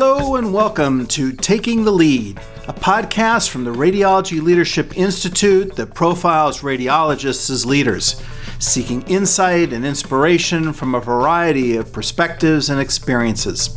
Hello and welcome to Taking the Lead, a podcast from the Radiology Leadership Institute that profiles radiologists as leaders, seeking insight and inspiration from a variety of perspectives and experiences.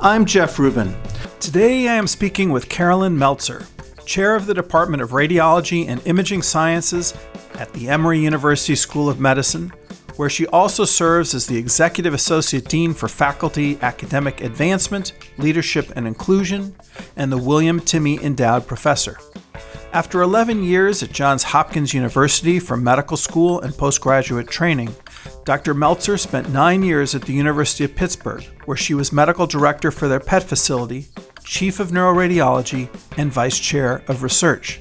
I'm Jeff Rubin. Today I am speaking with Carolyn Meltzer, Chair of the Department of Radiology and Imaging Sciences at the Emory University School of Medicine where she also serves as the Executive Associate Dean for Faculty Academic Advancement, Leadership and Inclusion, and the William Timmie Endowed Professor. After 11 years at Johns Hopkins University for medical school and postgraduate training, Dr. Meltzer spent nine years at the University of Pittsburgh, where she was medical director for their PET facility, chief of neuroradiology, and vice chair of research.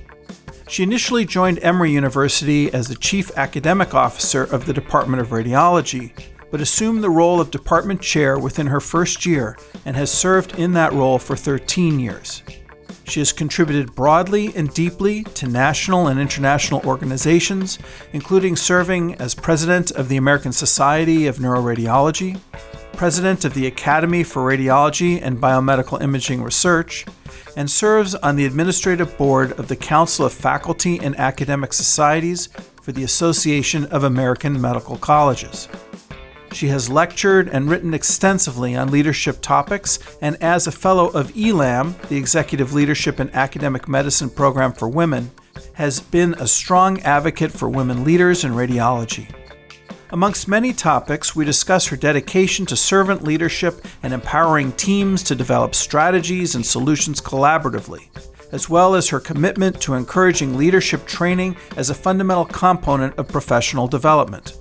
She initially joined Emory University as the chief academic officer of the Department of Radiology, but assumed the role of department chair within her first year and has served in that role for 13 years. She has contributed broadly and deeply to national and international organizations, including serving as president of the American Society of Neuroradiology, president of the Academy for Radiology and Biomedical Imaging Research, and serves on the administrative board of the Council of Faculty and Academic Societies for the Association of American Medical Colleges. She has lectured and written extensively on leadership topics, and as a fellow of ELAM, the Executive Leadership in Academic Medicine Program for Women, has been a strong advocate for women leaders in radiology. Amongst many topics, we discuss her dedication to servant leadership and empowering teams to develop strategies and solutions collaboratively, as well as her commitment to encouraging leadership training as a fundamental component of professional development.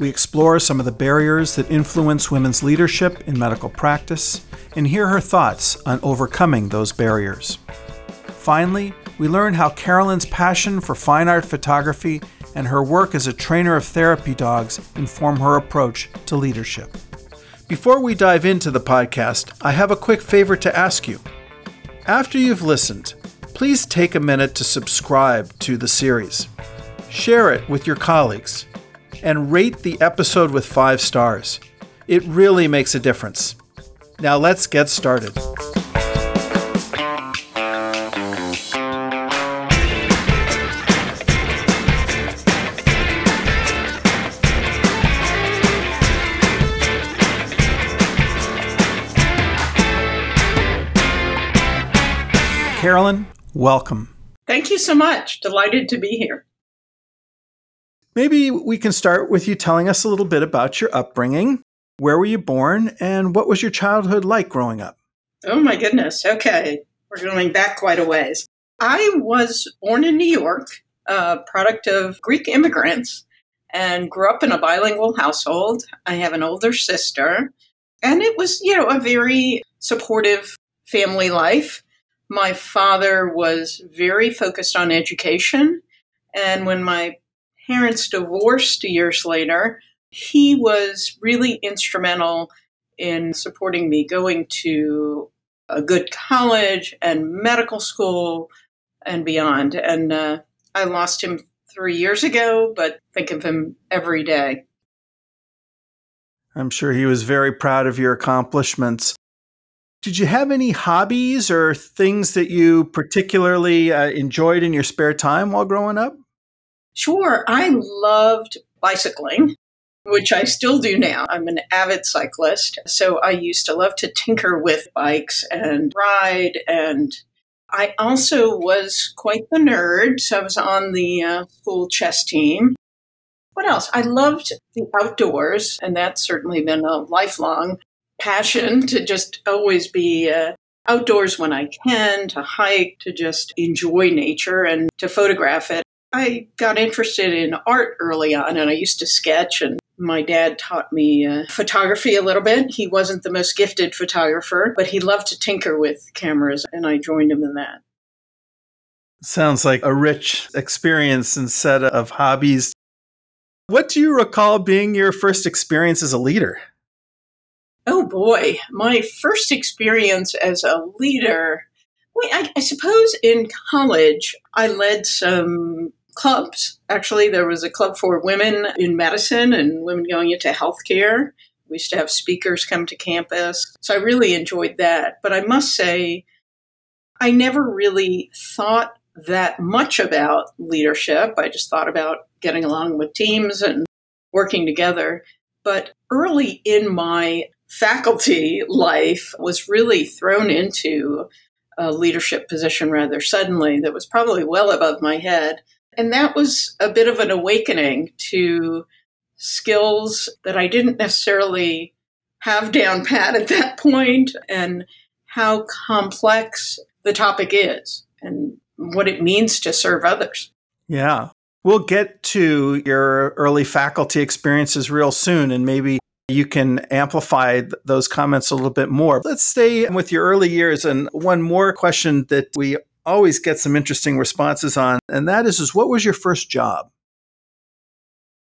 We explore some of the barriers that influence women's leadership in medical practice and hear her thoughts on overcoming those barriers. Finally, we learn how Carolyn's passion for fine art photography and her work as a trainer of therapy dogs inform her approach to leadership. Before we dive into the podcast, I have a quick favor to ask you. After you've listened, please take a minute to subscribe to the series, share it with your colleagues, and rate the episode with five stars. It really makes a difference. Now let's get started. Carolyn, welcome. Thank you so much. Delighted to be here. Maybe we can start with you telling us a little bit about your upbringing. Where were you born, and what was your childhood like growing up? Oh, my goodness. Okay. We're going back quite a ways. I was born in New York, a product of Greek immigrants, and grew up in a bilingual household. I have an older sister, and it was, you know, a very supportive family life. My father was very focused on education. And when my parents divorced years later, he was really instrumental in supporting me going to a good college and medical school and beyond. And uh, I lost him three years ago, but think of him every day. I'm sure he was very proud of your accomplishments. Did you have any hobbies or things that you particularly uh, enjoyed in your spare time while growing up? Sure. I loved bicycling, which I still do now. I'm an avid cyclist. So I used to love to tinker with bikes and ride. And I also was quite the nerd. So I was on the uh, school chess team. What else? I loved the outdoors, and that's certainly been a lifelong passion to just always be uh, outdoors when I can, to hike, to just enjoy nature and to photograph it. I got interested in art early on and I used to sketch and my dad taught me uh, photography a little bit. He wasn't the most gifted photographer, but he loved to tinker with cameras and I joined him in that. Sounds like a rich experience and set of hobbies. What do you recall being your first experience as a leader? Oh boy, my first experience as a leader. I, I suppose in college, I led some clubs. Actually, there was a club for women in medicine and women going into healthcare. We used to have speakers come to campus. So I really enjoyed that. But I must say, I never really thought that much about leadership. I just thought about getting along with teams and working together. But early in my faculty life was really thrown into a leadership position rather suddenly that was probably well above my head. And that was a bit of an awakening to skills that I didn't necessarily have down pat at that point and how complex the topic is and what it means to serve others. Yeah. We'll get to your early faculty experiences real soon, and maybe you can amplify those comments a little bit more. Let's stay with your early years. And one more question that we always get some interesting responses on, and that is, is what was your first job?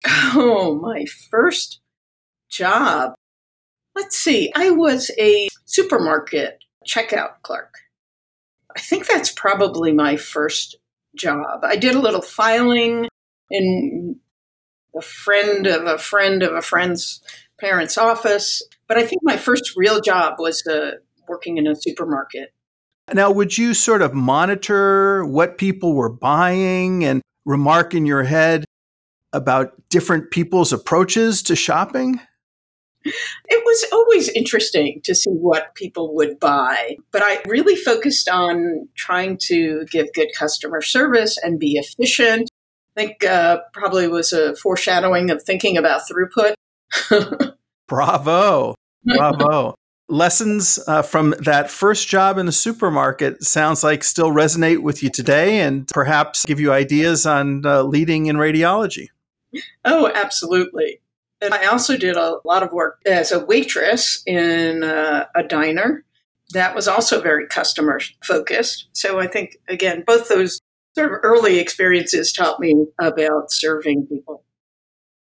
Oh, my first job. Let's see. I was a supermarket checkout clerk. I think that's probably my first job. I did a little filing in a friend of a friend of a friend's parents' office, but I think my first real job was uh, working in a supermarket. Now, would you sort of monitor what people were buying and remark in your head about different people's approaches to shopping? It was always interesting to see what people would buy, but I really focused on trying to give good customer service and be efficient. I think uh, probably was a foreshadowing of thinking about throughput. Bravo. Bravo. Lessons uh, from that first job in the supermarket sounds like still resonate with you today and perhaps give you ideas on uh, leading in radiology. Oh, absolutely. And I also did a lot of work as a waitress in uh, a diner. That was also very customer focused. So I think, again, both those sort of early experiences taught me about serving people.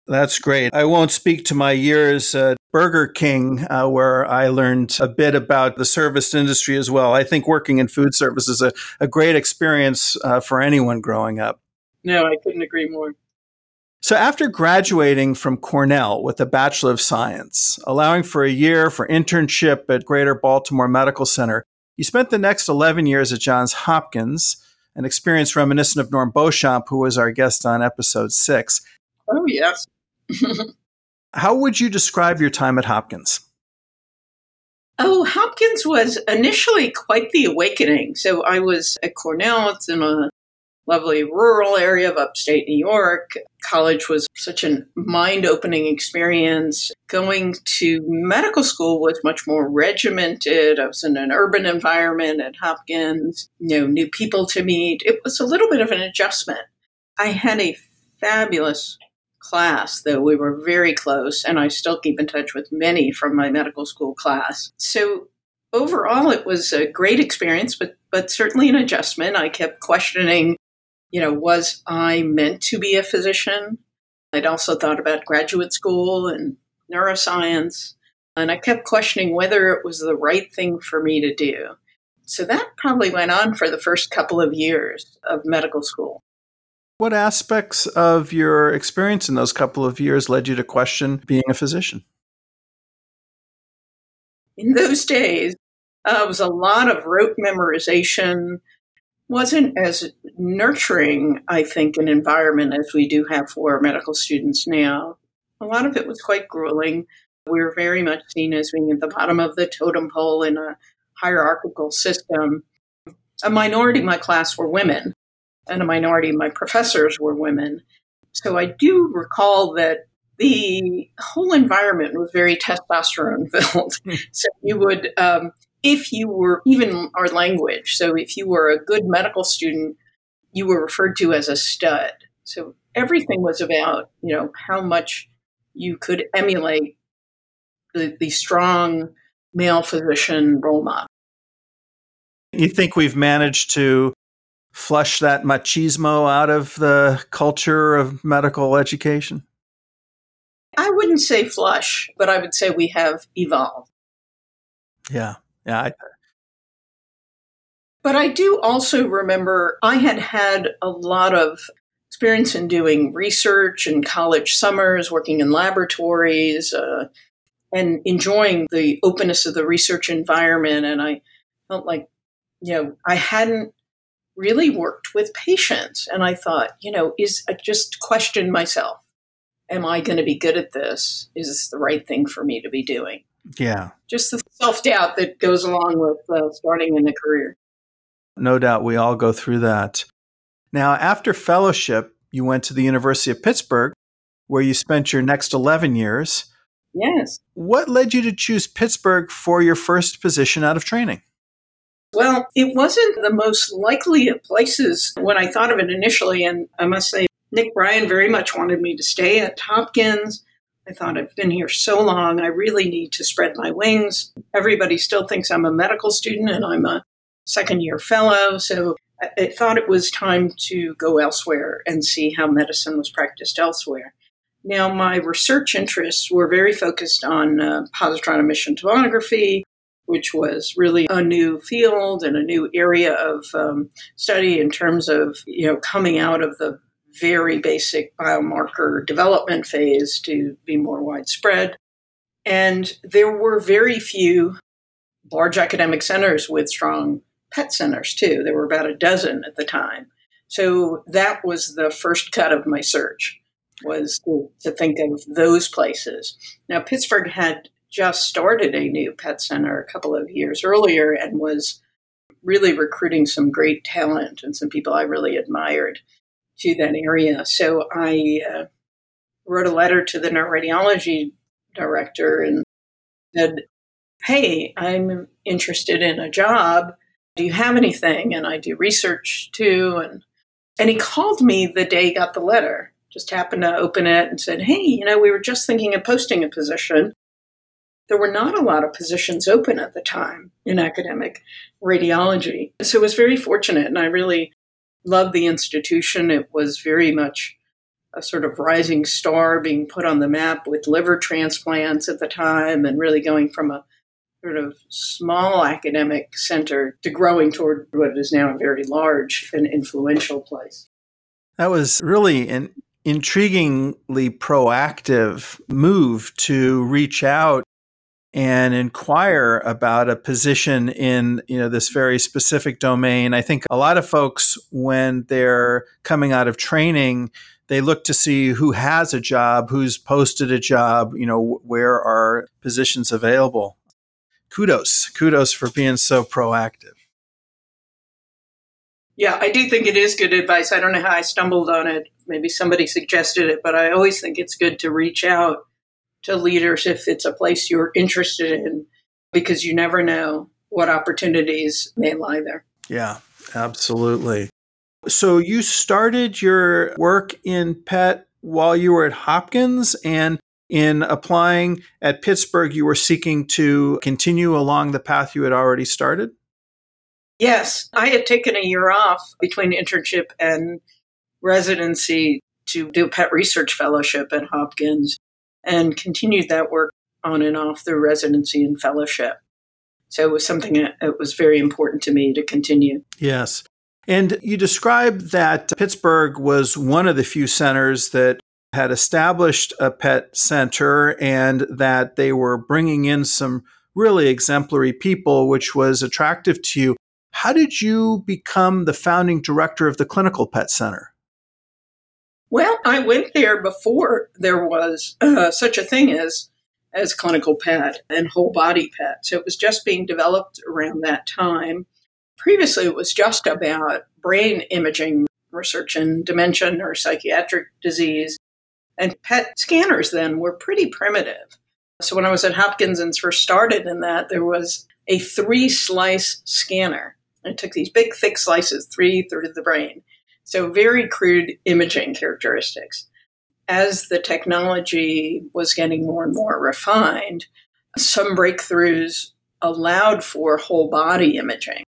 That's great. I won't speak to my years at Burger King, uh, where I learned a bit about the service industry as well. I think working in food service is a, a great experience uh, for anyone growing up. No, I couldn't agree more. So, after graduating from Cornell with a Bachelor of Science, allowing for a year for internship at Greater Baltimore Medical Center, you spent the next 11 years at Johns Hopkins, an experience reminiscent of Norm Beauchamp, who was our guest on episode six. Oh, yes. How would you describe your time at Hopkins? Oh, Hopkins was initially quite the awakening. So I was at Cornell. It's in a lovely rural area of upstate New York. College was such a mind opening experience. Going to medical school was much more regimented. I was in an urban environment at Hopkins, you know, new people to meet. It was a little bit of an adjustment. I had a fabulous class, though we were very close, and I still keep in touch with many from my medical school class. So overall, it was a great experience, but but certainly an adjustment. I kept questioning you know, was I meant to be a physician? I'd also thought about graduate school and neuroscience, and I kept questioning whether it was the right thing for me to do. So that probably went on for the first couple of years of medical school. What aspects of your experience in those couple of years led you to question being a physician? In those days, uh, it was a lot of rote memorization, wasn't as nurturing, I think, an environment as we do have for medical students now. A lot of it was quite grueling. We were very much seen as being at the bottom of the totem pole in a hierarchical system. A minority of my class were women, and a minority of my professors were women. So I do recall that the whole environment was very testosterone filled. Hmm. so you would um, if you were even our language. So if you were a good medical student, you were referred to as a stud. So everything was about, you know, how much you could emulate the, the strong male physician role model. You think we've managed to flush that machismo out of the culture of medical education? I wouldn't say flush, but I would say we have evolved. Yeah. Yeah. I, but I do also remember I had had a lot of experience in doing research in college summers, working in laboratories, uh, and enjoying the openness of the research environment. And I felt like, you know, I hadn't really worked with patients. And I thought, you know, is I just questioned myself. Am I going to be good at this? Is this the right thing for me to be doing? Yeah. Just the self doubt that goes along with uh, starting in a career. No doubt we all go through that. Now, after fellowship, you went to the University of Pittsburgh, where you spent your next 11 years. Yes. What led you to choose Pittsburgh for your first position out of training? Well, it wasn't the most likely of places when I thought of it initially. And I must say, Nick Bryan very much wanted me to stay at Hopkins. I thought I've been here so long, I really need to spread my wings. Everybody still thinks I'm a medical student and I'm a second year fellow. So I thought it was time to go elsewhere and see how medicine was practiced elsewhere. Now, my research interests were very focused on uh, positron emission tomography, which was really a new field and a new area of um, study in terms of you know coming out of the very basic biomarker development phase to be more widespread. And there were very few large academic centers with strong PET centers, too. There were about a dozen at the time. So that was the first cut of my search was to, think of those places. Now, Pittsburgh had just started a new PET center a couple of years earlier and was really recruiting some great talent and some people I really admired to that area. So I uh, wrote a letter to the neuroradiology director and said, Hey, I'm interested in a job. Do you have anything? And I do research too. And and he called me the day he got the letter just happened to open it and said, Hey, you know, we were just thinking of posting a position. There were not a lot of positions open at the time in academic radiology. So it was very fortunate, and I really loved the institution. It was very much a sort of rising star being put on the map with liver transplants at the time and really going from a sort of small academic center to growing toward what is now a very large and influential place. That was really an intriguingly proactive move to reach out and inquire about a position in you know this very specific domain i think a lot of folks when they're coming out of training they look to see who has a job who's posted a job you know where are positions available kudos kudos for being so proactive yeah, I do think it is good advice. I don't know how I stumbled on it. Maybe somebody suggested it, but I always think it's good to reach out to leaders if it's a place you're interested in because you never know what opportunities may lie there. Yeah, absolutely. So you started your work in PET while you were at Hopkins and in applying at Pittsburgh, you were seeking to continue along the path you had already started? Yes, I had taken a year off between internship and residency to do a PET research fellowship at Hopkins and continued that work on and off through residency and fellowship. So it was something that was very important to me to continue. Yes. And you described that Pittsburgh was one of the few centers that had established a PET center and that they were bringing in some really exemplary people, which was attractive to you. How did you become the founding director of the Clinical PET Center? Well, I went there before there was uh, such a thing as as clinical PET and whole body pet. So it was just being developed around that time. Previously, it was just about brain imaging research in dementia or psychiatric disease. And PET scanners then were pretty primitive. So when I was at Hopkins and first started in that, there was a three slice scanner it took these big, thick slices, three through the brain. So, very crude imaging characteristics. As the technology was getting more and more refined, some breakthroughs allowed for whole body imaging.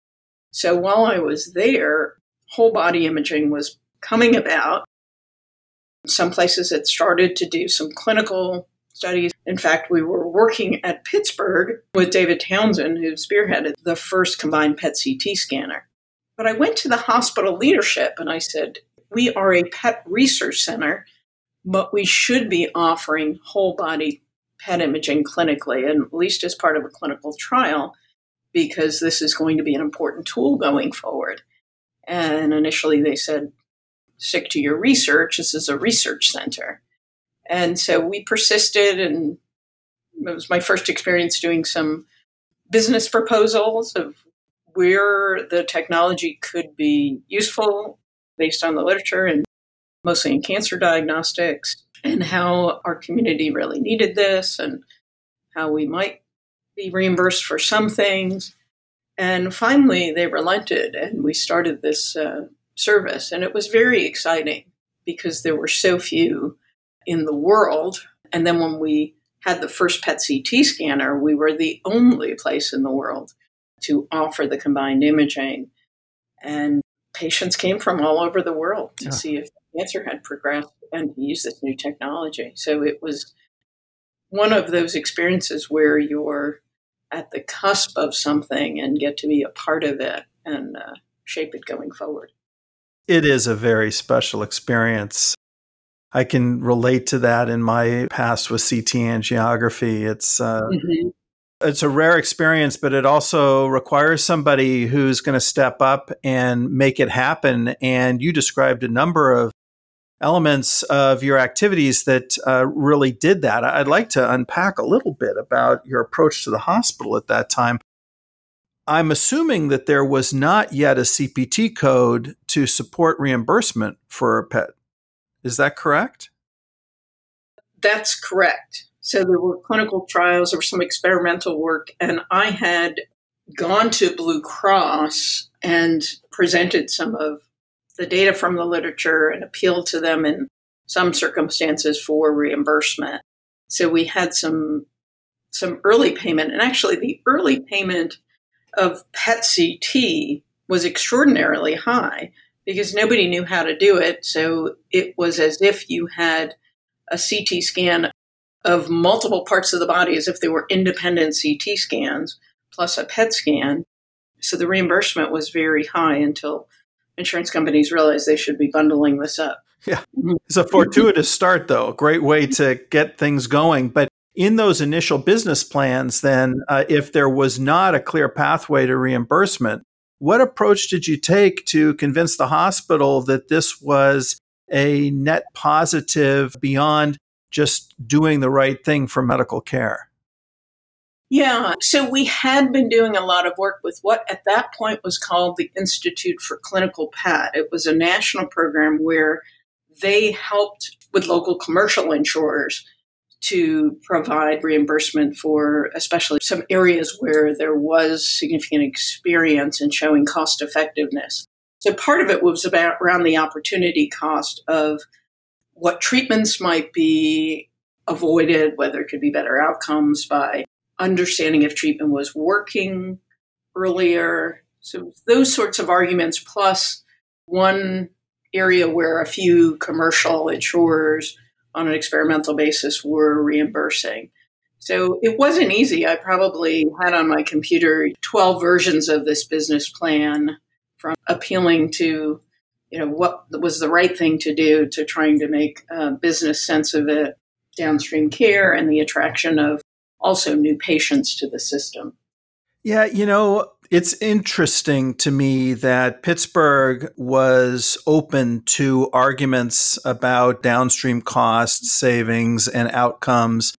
So, while I was there, whole body imaging was coming about. Some places had started to do some clinical studies. In fact, we were working at Pittsburgh with David Townsend, who spearheaded the first combined PET CT scanner. But I went to the hospital leadership and I said, We are a PET research center, but we should be offering whole body PET imaging clinically, and at least as part of a clinical trial, because this is going to be an important tool going forward. And initially they said, stick to your research. This is a research center. And so we persisted, and it was my first experience doing some business proposals of where the technology could be useful based on the literature and mostly in cancer diagnostics, and how our community really needed this and how we might be reimbursed for some things. And finally, they relented and we started this uh, service. And it was very exciting because there were so few in the world. And then when we had the first PET CT scanner, we were the only place in the world to offer the combined imaging. And patients came from all over the world to yeah. see if cancer had progressed and to use this new technology. So it was one of those experiences where you're at the cusp of something and get to be a part of it and uh, shape it going forward. It is a very special experience. I can relate to that in my past with CT angiography. It's uh, mm-hmm. It's a rare experience, but it also requires somebody who's going to step up and make it happen. And you described a number of elements of your activities that uh, really did that. I'd like to unpack a little bit about your approach to the hospital at that time. I'm assuming that there was not yet a CPT code to support reimbursement for a PET. Is that correct? That's correct. So there were clinical trials, there was some experimental work, and I had gone to Blue Cross and presented some of the data from the literature and appealed to them in some circumstances for reimbursement. So we had some some early payment, and actually the early payment of PET CT was extraordinarily high because nobody knew how to do it. So it was as if you had a CT scan of multiple parts of the body as if they were independent CT scans plus a PET scan. So the reimbursement was very high until insurance companies realized they should be bundling this up. Yeah. It's a fortuitous start, though. Great way to get things going. But in those initial business plans, then, uh, if there was not a clear pathway to reimbursement, what approach did you take to convince the hospital that this was a net positive beyond just doing the right thing for medical care? Yeah, so we had been doing a lot of work with what at that point was called the Institute for Clinical PET. It was a national program where they helped with local commercial insurers to provide reimbursement for especially some areas where there was significant experience in showing cost effectiveness. So part of it was about around the opportunity cost of what treatments might be avoided, whether it could be better outcomes by understanding if treatment was working earlier. So those sorts of arguments, plus one area where a few commercial insurers on an experimental basis were reimbursing. So it wasn't easy. I probably had on my computer 12 versions of this business plan from appealing to you know what was the right thing to do to trying to make uh, business sense of it downstream care and the attraction of also new patients to the system. Yeah, you know, it's interesting to me that Pittsburgh was open to arguments about downstream costs, savings, and outcomes.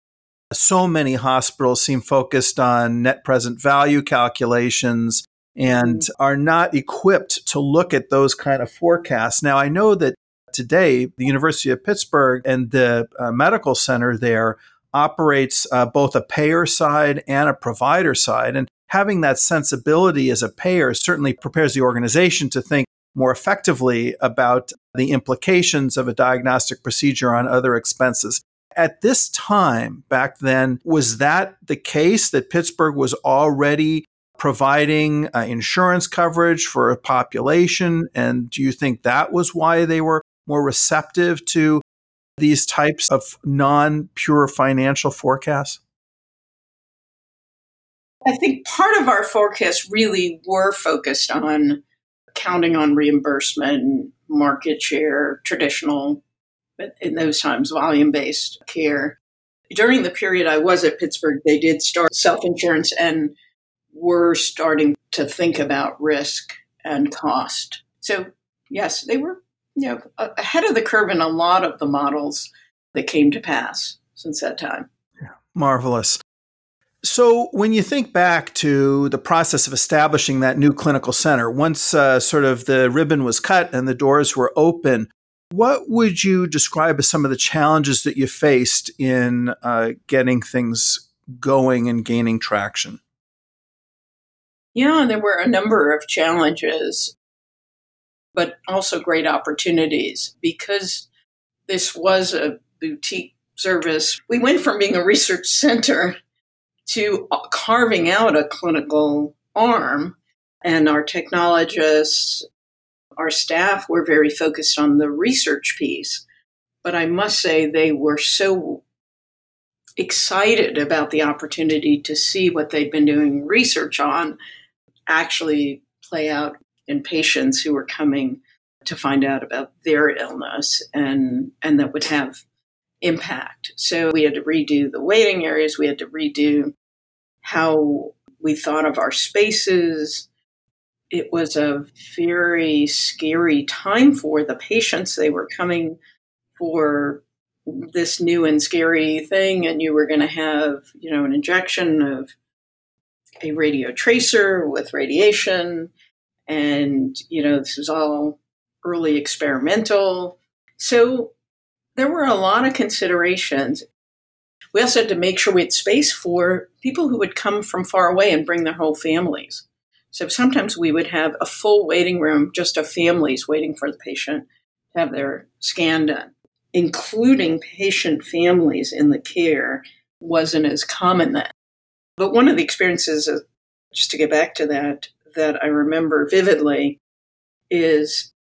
So many hospitals seem focused on net present value calculations and are not equipped to look at those kind of forecasts. Now, I know that today the University of Pittsburgh and the uh, medical center there operates uh, both a payer side and a provider side. And having that sensibility as a payer certainly prepares the organization to think more effectively about the implications of a diagnostic procedure on other expenses. At this time, back then, was that the case that Pittsburgh was already providing uh, insurance coverage for a population? And do you think that was why they were more receptive to these types of non pure financial forecasts? I think part of our forecasts really were focused on counting on reimbursement, market share, traditional, but in those times, volume based care. during the period I was at Pittsburgh, they did start self insurance and were starting to think about risk and cost. So, yes, they were you know, ahead of the curve in a lot of the models that came to pass since that time. Marvelous. So, when you think back to the process of establishing that new clinical center, once uh, sort of the ribbon was cut and the doors were open, what would you describe as some of the challenges that you faced in uh, getting things going and gaining traction? Yeah, there were a number of challenges, but also great opportunities because this was a boutique service. We went from being a research center to carving out a clinical arm, and our technologists, our staff were very focused on the research piece. But I must say, they were so excited about the opportunity to see what they'd been doing research on actually play out in patients who were coming to find out about their illness and and that would have impact. So we had to redo the waiting areas, we had to redo how we thought of our spaces. It was a very scary time for the patients. They were coming for this new and scary thing, and you were going to have, you know, an injection of a radio tracer with radiation. And, you know, this was all early experimental. So there were a lot of considerations. We also had to make sure we had space for people who would come from far away and bring their whole families. So sometimes we would have a full waiting room just of families waiting for the patient to have their scan done. Including patient families in the care wasn't as common then. But one of the experiences, just to get back to that, that I remember vividly is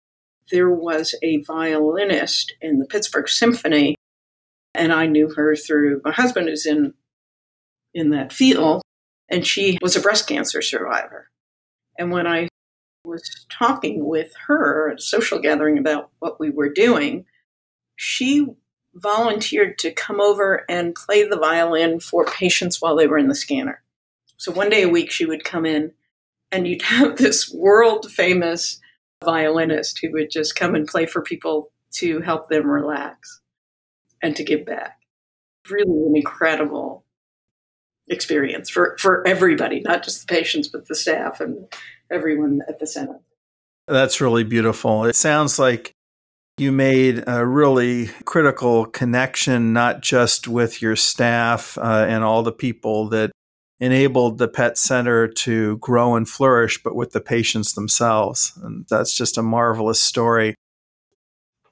there was a violinist in the Pittsburgh Symphony and I knew her through my husband who's in in that field and she was a breast cancer survivor. And when I was talking with her at a social gathering about what we were doing, she volunteered to come over and play the violin for patients while they were in the scanner. So one day a week she would come in and you'd have this world famous violinist who would just come and play for people to help them relax and to give back. Really an incredible experience for, for everybody, not just the patients, but the staff and everyone at the center. That's really beautiful. It sounds like you made a really critical connection, not just with your staff uh, and all the people that enabled the PET center to grow and flourish, but with the patients themselves. And that's just a marvelous story.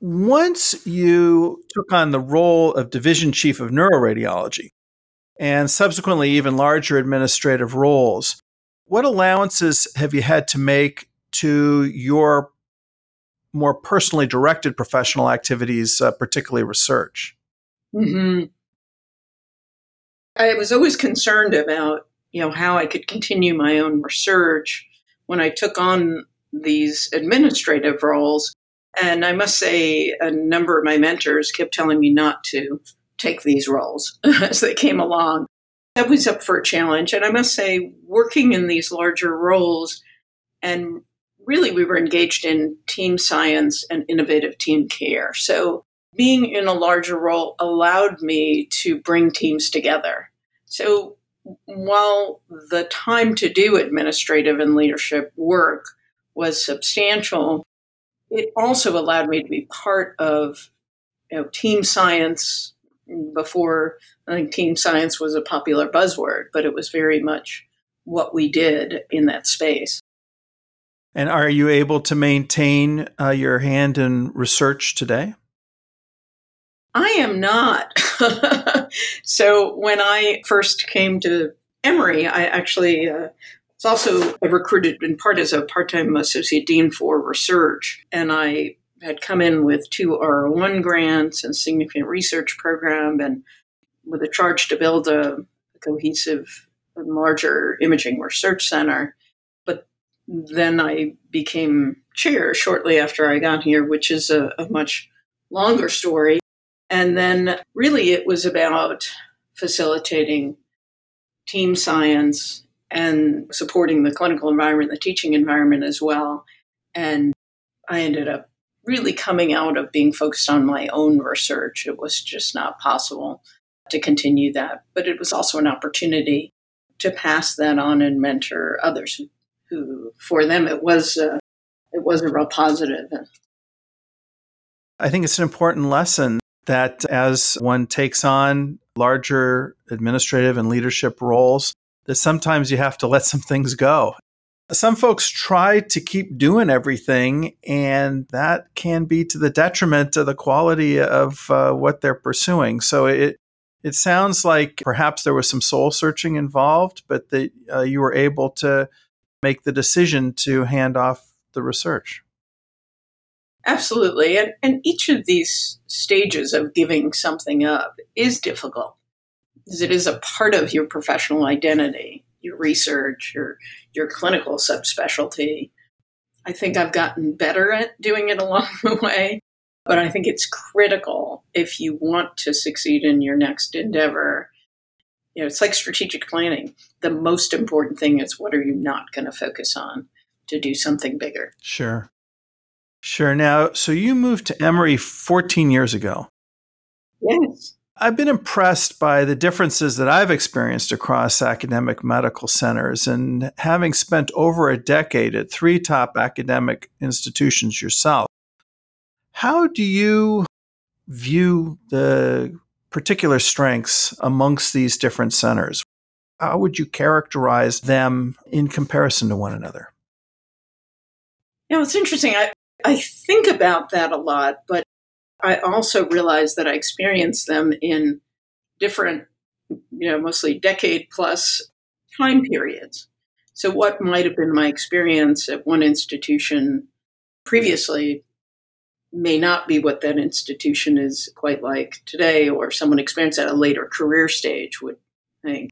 Once you took on the role of division chief of neuroradiology and subsequently even larger administrative roles, what allowances have you had to make to your more personally directed professional activities, uh, particularly research? Mm-hmm. I was always concerned about, you know, how I could continue my own research when I took on these administrative roles. And I must say, a number of my mentors kept telling me not to take these roles as they came along. That was up for a challenge. And I must say, working in these larger roles, and really we were engaged in team science and innovative team care. So being in a larger role allowed me to bring teams together. So while the time to do administrative and leadership work was substantial, it also allowed me to be part of you know, team science before I think team science was a popular buzzword, but it was very much what we did in that space. And are you able to maintain uh, your hand in research today? I am not. so when I first came to Emory, I actually uh, was also recruited in part as a part-time associate dean for research, and I had come in with two R01 grants and significant research program, and with a charge to build a, cohesive, larger imaging research center. Then I became chair shortly after I got here, which is a, a much longer story. And then really it was about facilitating team science and supporting the clinical environment, the teaching environment as well. And I ended up really coming out of being focused on my own research. It was just not possible to continue that. But it was also an opportunity to pass that on and mentor others who, for them, it was a, it was a real positive. I think it's an important lesson that as one takes on larger administrative and leadership roles, that sometimes you have to let some things go. Some folks try to keep doing everything, and that can be to the detriment of the quality of uh, what they're pursuing. So it it sounds like perhaps there was some soul searching involved, but that uh, you were able to make the decision to hand off the research. Absolutely. And, and each of these stages of giving something up is difficult because it is a part of your professional identity, your research, your, your clinical subspecialty. I think I've gotten better at doing it along the way, but I think it's critical if you want to succeed in your next endeavor. You know, it's like strategic planning. The most important thing is what are you not going to focus on to do something bigger? Sure. Sure. Now, so you moved to Emory 14 years ago. Yes. I've been impressed by the differences that I've experienced across academic medical centers. And having spent over a decade at three top academic institutions yourself, how do you view the particular strengths amongst these different centers? How would you characterize them in comparison to one another? You know, it's interesting. I, I think about that a lot, but I also realize that I experience them in different, you know, mostly decade plus time periods. So, what might have been my experience at one institution previously may not be what that institution is quite like today, or someone experienced at a later career stage would think.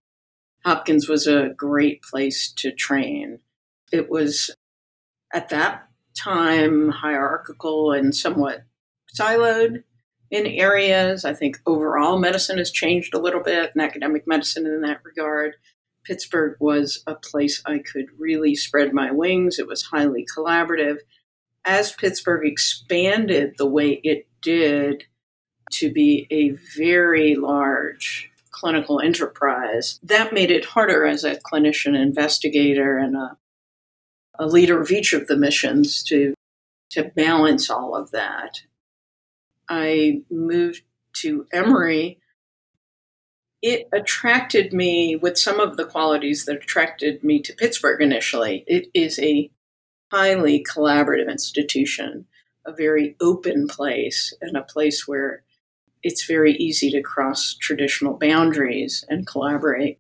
Hopkins was a great place to train. It was at that time hierarchical and somewhat siloed in areas. I think overall medicine has changed a little bit, and academic medicine in that regard. Pittsburgh was a place I could really spread my wings. It was highly collaborative. As Pittsburgh expanded the way it did to be a very large clinical enterprise, that made it harder as a clinician investigator and a a leader of each of the missions to to balance all of that. I moved to Emory. It attracted me with some of the qualities that attracted me to Pittsburgh initially. It is a highly collaborative institution, a very open place, and a place where it's very easy to cross traditional boundaries and collaborate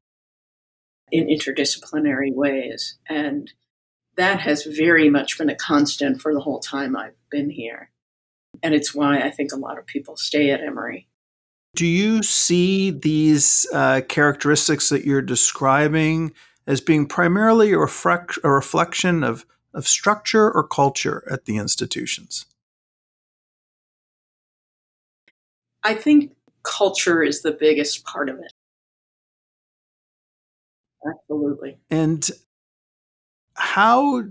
in interdisciplinary ways. And that has very much been a constant for the whole time I've been here. And it's why I think a lot of people stay at Emory. Do you see these uh, characteristics that you're describing as being primarily a, a reflection of, of structure or culture at the institutions? I think culture is the biggest part of it. Absolutely. And how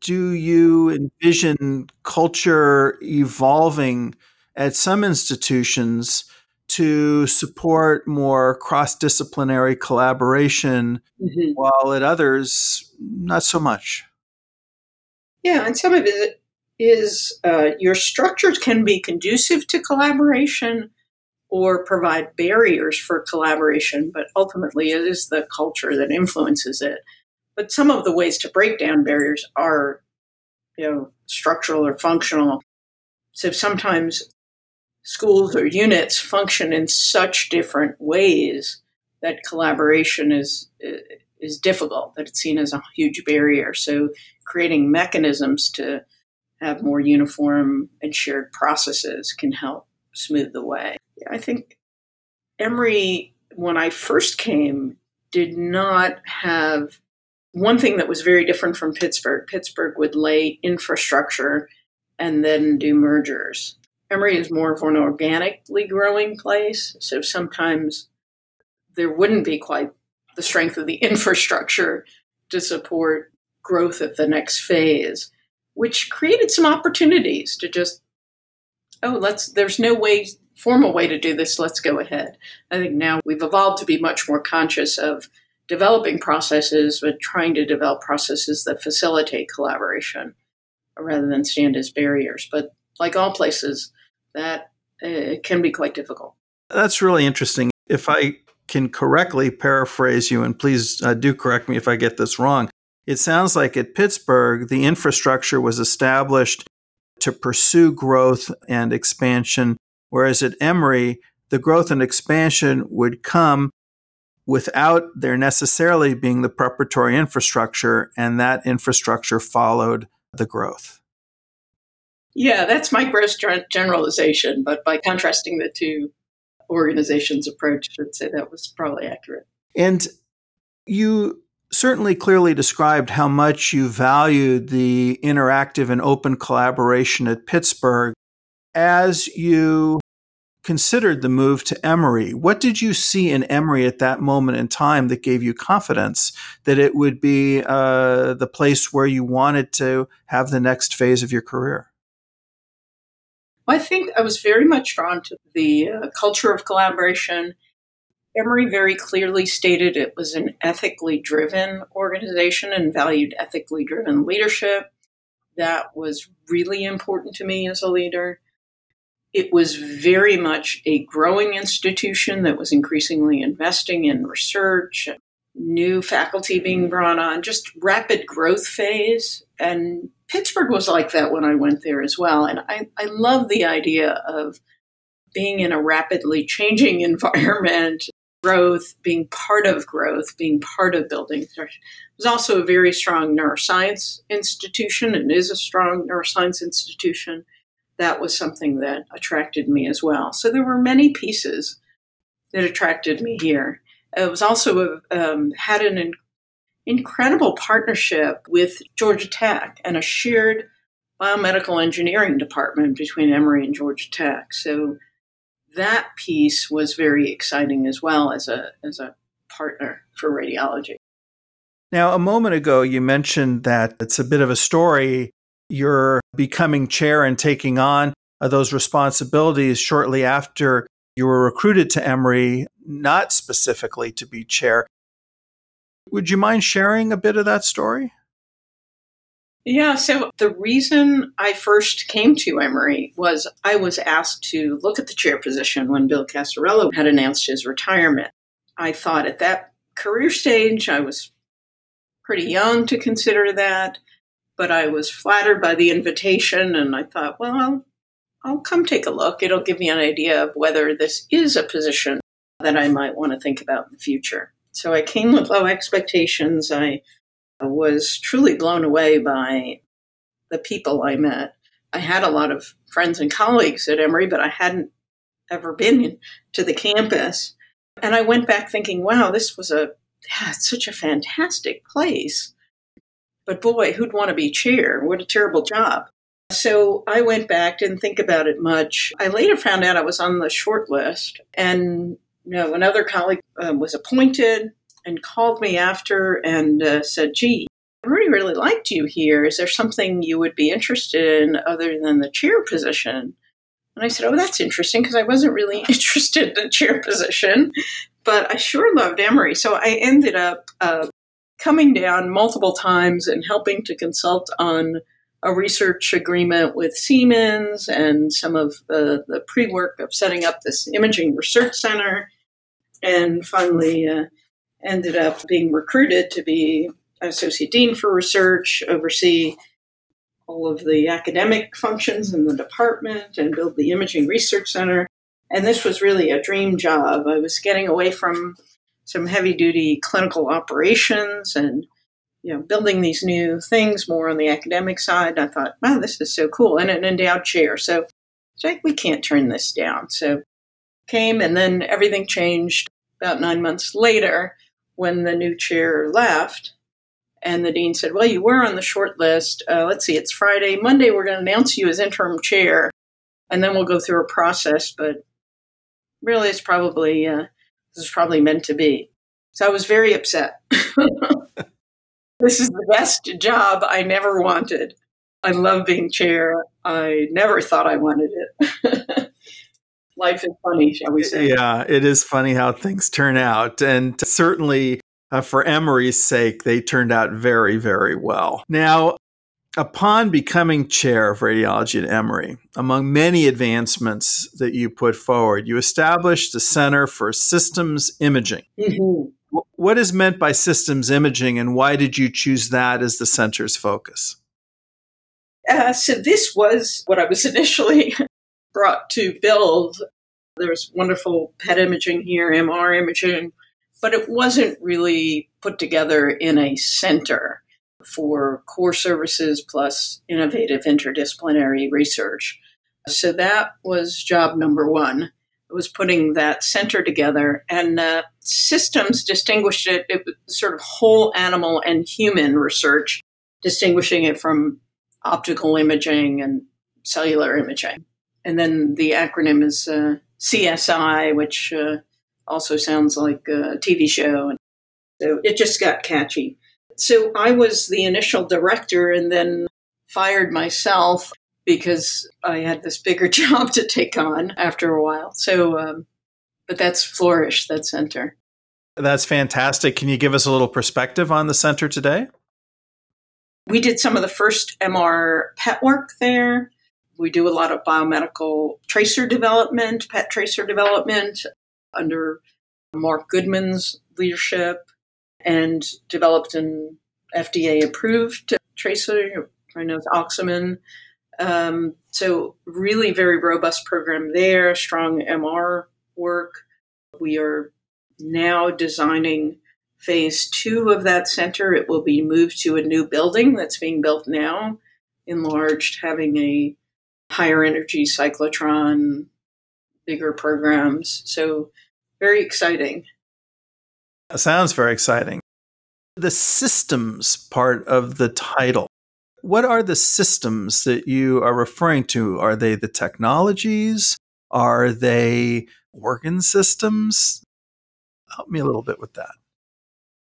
do you envision culture evolving at some institutions to support more cross disciplinary collaboration, mm-hmm. while at others, not so much? Yeah, and some of it is uh, your structures can be conducive to collaboration or provide barriers for collaboration, but ultimately it is the culture that influences it. But some of the ways to break down barriers are, you know, structural or functional. So sometimes schools or units function in such different ways that collaboration is is difficult, that it's seen as a huge barrier. So creating mechanisms to have more uniform and shared processes can help smooth the way. I think Emory, when I first came, did not have one thing that was very different from Pittsburgh, Pittsburgh would lay infrastructure and then do mergers. Emory is more of an organically growing place, so sometimes there wouldn't be quite the strength of the infrastructure to support growth at the next phase, which created some opportunities to just, oh, let's, there's no way, formal way to do this, let's go ahead. I think now we've evolved to be much more conscious of developing processes, but trying to develop processes that facilitate collaboration rather than stand as barriers. But like all places, that uh, can be quite difficult. That's really interesting. If I can correctly paraphrase you, and please uh, do correct me if I get this wrong, it sounds like at Pittsburgh, the infrastructure was established to pursue growth and expansion, whereas at Emory, the growth and expansion would come without there necessarily being the preparatory infrastructure, and that infrastructure followed the growth. Yeah, that's my gross generalization, but by contrasting the two organizations' approach, I'd say that was probably accurate. And you certainly clearly described how much you valued the interactive and open collaboration at Pittsburgh. As you considered the move to Emory, what did you see in Emory at that moment in time that gave you confidence that it would be uh, the place where you wanted to have the next phase of your career? I think I was very much drawn to the uh, culture of collaboration. Emory very clearly stated it was an ethically driven organization and valued ethically driven leadership. That was really important to me as a leader. It was very much a growing institution that was increasingly investing in research, new faculty being brought on, just rapid growth phase. And Pittsburgh was like that when I went there as well. And I, I love the idea of being in a rapidly changing environment, growth, being part of growth, being part of building. It was also a very strong neuroscience institution and is a strong neuroscience institution. That was something that attracted me as well. So there were many pieces that attracted me here. It was also a, um, had an incredible partnership with Georgia Tech and a shared biomedical engineering department between Emory and Georgia Tech. So that piece was very exciting as well as a as a partner for radiology. Now, a moment ago, you mentioned that it's a bit of a story. You're becoming chair and taking on those responsibilities shortly after you were recruited to Emory, not specifically to be chair. Would you mind sharing a bit of that story? Yeah, so the reason I first came to Emory was I was asked to look at the chair position when Bill Casarella had announced his retirement. I thought at that career stage I was pretty young to consider that, but I was flattered by the invitation and I thought, well, I'll, I'll come take a look. It'll give me an idea of whether this is a position that I might want to think about in the future. So I came with low expectations. I was truly blown away by the people I met. I had a lot of friends and colleagues at Emory, but I hadn't ever been to the campus. And I went back thinking, wow, this was a yeah, such a fantastic place. But boy, who'd want to be chair? What a terrible job. So I went back, didn't think about it much. I later found out I was on the short list, and know, another colleague uh, was appointed and called me after and uh, said, Gee, I really, really liked you here. Is there something you would be interested in other than the chair position? And I said, Oh, that's interesting because I wasn't really interested in the chair position, but I sure loved Emory. So I ended up uh, coming down multiple times and helping to consult on a research agreement with Siemens and some of the, the pre work of setting up this imaging research center and finally uh, ended up being recruited to be associate dean for research, oversee all of the academic functions in the department, and build the imaging research center. And this was really a dream job. I was getting away from some heavy duty clinical operations and you know building these new things more on the academic side. I thought, wow, this is so cool, and an endowed chair. So, so we can't turn this down. So came, and then everything changed about nine months later when the new chair left. And the dean said, Well, you were on the short list. Uh, let's see, it's Friday. Monday, we're going to announce you as interim chair, and then we'll go through a process. But really, it's probably uh, This is probably meant to be. So I was very upset. this is the best job I never wanted. I love being chair. I never thought I wanted it. Life is funny, shall we say? Yeah, it is funny how things turn out. And certainly uh, for Emory's sake, they turned out very, very well. Now, upon becoming chair of radiology at Emory, among many advancements that you put forward, you established the Center for Systems Imaging. Mm-hmm. What is meant by systems imaging, and why did you choose that as the center's focus? Uh, so, this was what I was initially brought to build. There's wonderful PET imaging here, MR imaging, but it wasn't really put together in a center for core services plus innovative interdisciplinary research. So that was job number one. It was putting that center together, and uh, systems distinguished it, it was sort of whole animal and human research, distinguishing it from optical imaging and cellular imaging. And then the acronym is uh, CSI, which uh, also sounds like a TV show. And so it just got catchy. So I was the initial director and then fired myself because I had this bigger job to take on after a while. So, um, but that's Flourish, that center. That's fantastic. Can you give us a little perspective on the center today? We did some of the first MR PET work there. We do a lot of biomedical tracer development, PET tracer development under Mark Goodman's leadership and developed an FDA approved tracer. I know it's Axumin. Um, so, really very robust program there, strong MR work. We are now designing phase two of that center. It will be moved to a new building that's being built now, enlarged, having a higher energy cyclotron, bigger programs. So, very exciting. That sounds very exciting. The systems part of the title. What are the systems that you are referring to? Are they the technologies? Are they organ systems? Help me a little bit with that.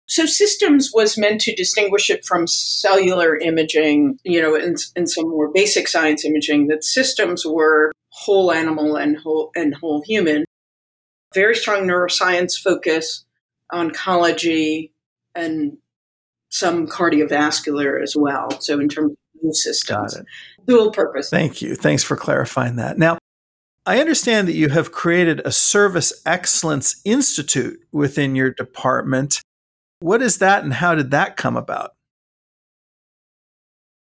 So systems was meant to distinguish it from cellular imaging, you know, in, in some more basic science imaging, that systems were whole animal and whole and whole human. Very strong neuroscience focus, oncology, and some cardiovascular as well. So in terms of new systems, dual purpose. Thank you. Thanks for clarifying that. Now, I understand that you have created a Service Excellence Institute within your department. What is that and how did that come about?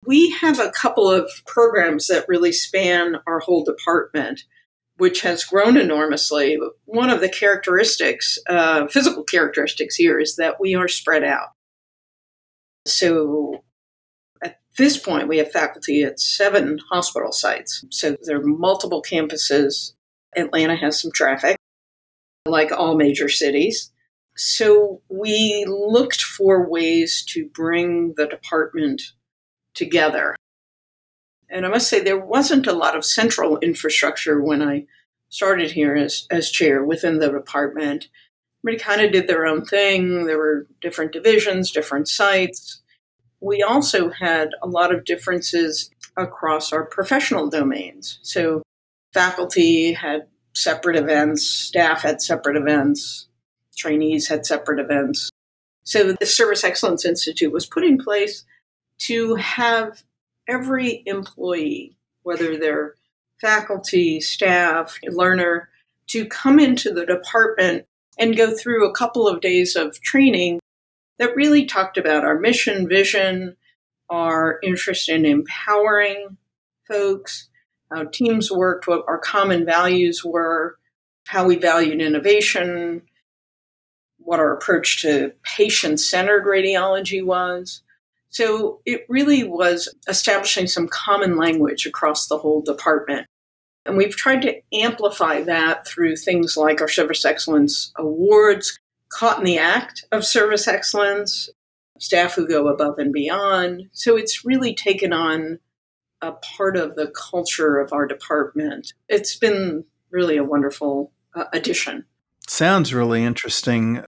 We have a couple of programs that really span our whole department, which has grown enormously. One of the characteristics, uh, physical characteristics here, is that we are spread out. So at this point, we have faculty at seven hospital sites. So there are multiple campuses. Atlanta has some traffic, like all major cities. So we looked for ways to bring the department together. And I must say, there wasn't a lot of central infrastructure when I started here as, as chair within the department. Everybody kind of did their own thing. There were different divisions, different sites. We also had a lot of differences across our professional domains. So faculty had separate events, staff had separate events, trainees had separate events. So the Service Excellence Institute was put in place to have every employee, whether they're faculty, staff, learner, to come into the department and go through a couple of days of training that really talked about our mission, vision, our interest in empowering folks, how teams worked, what our common values were, how we valued innovation, what our approach to patient centered radiology was. So it really was establishing some common language across the whole department. And we've tried to amplify that through things like our Service Excellence Awards, caught in the act of service excellence, staff who go above and beyond. So it's really taken on a part of the culture of our department. It's been really a wonderful uh, addition. Sounds really interesting.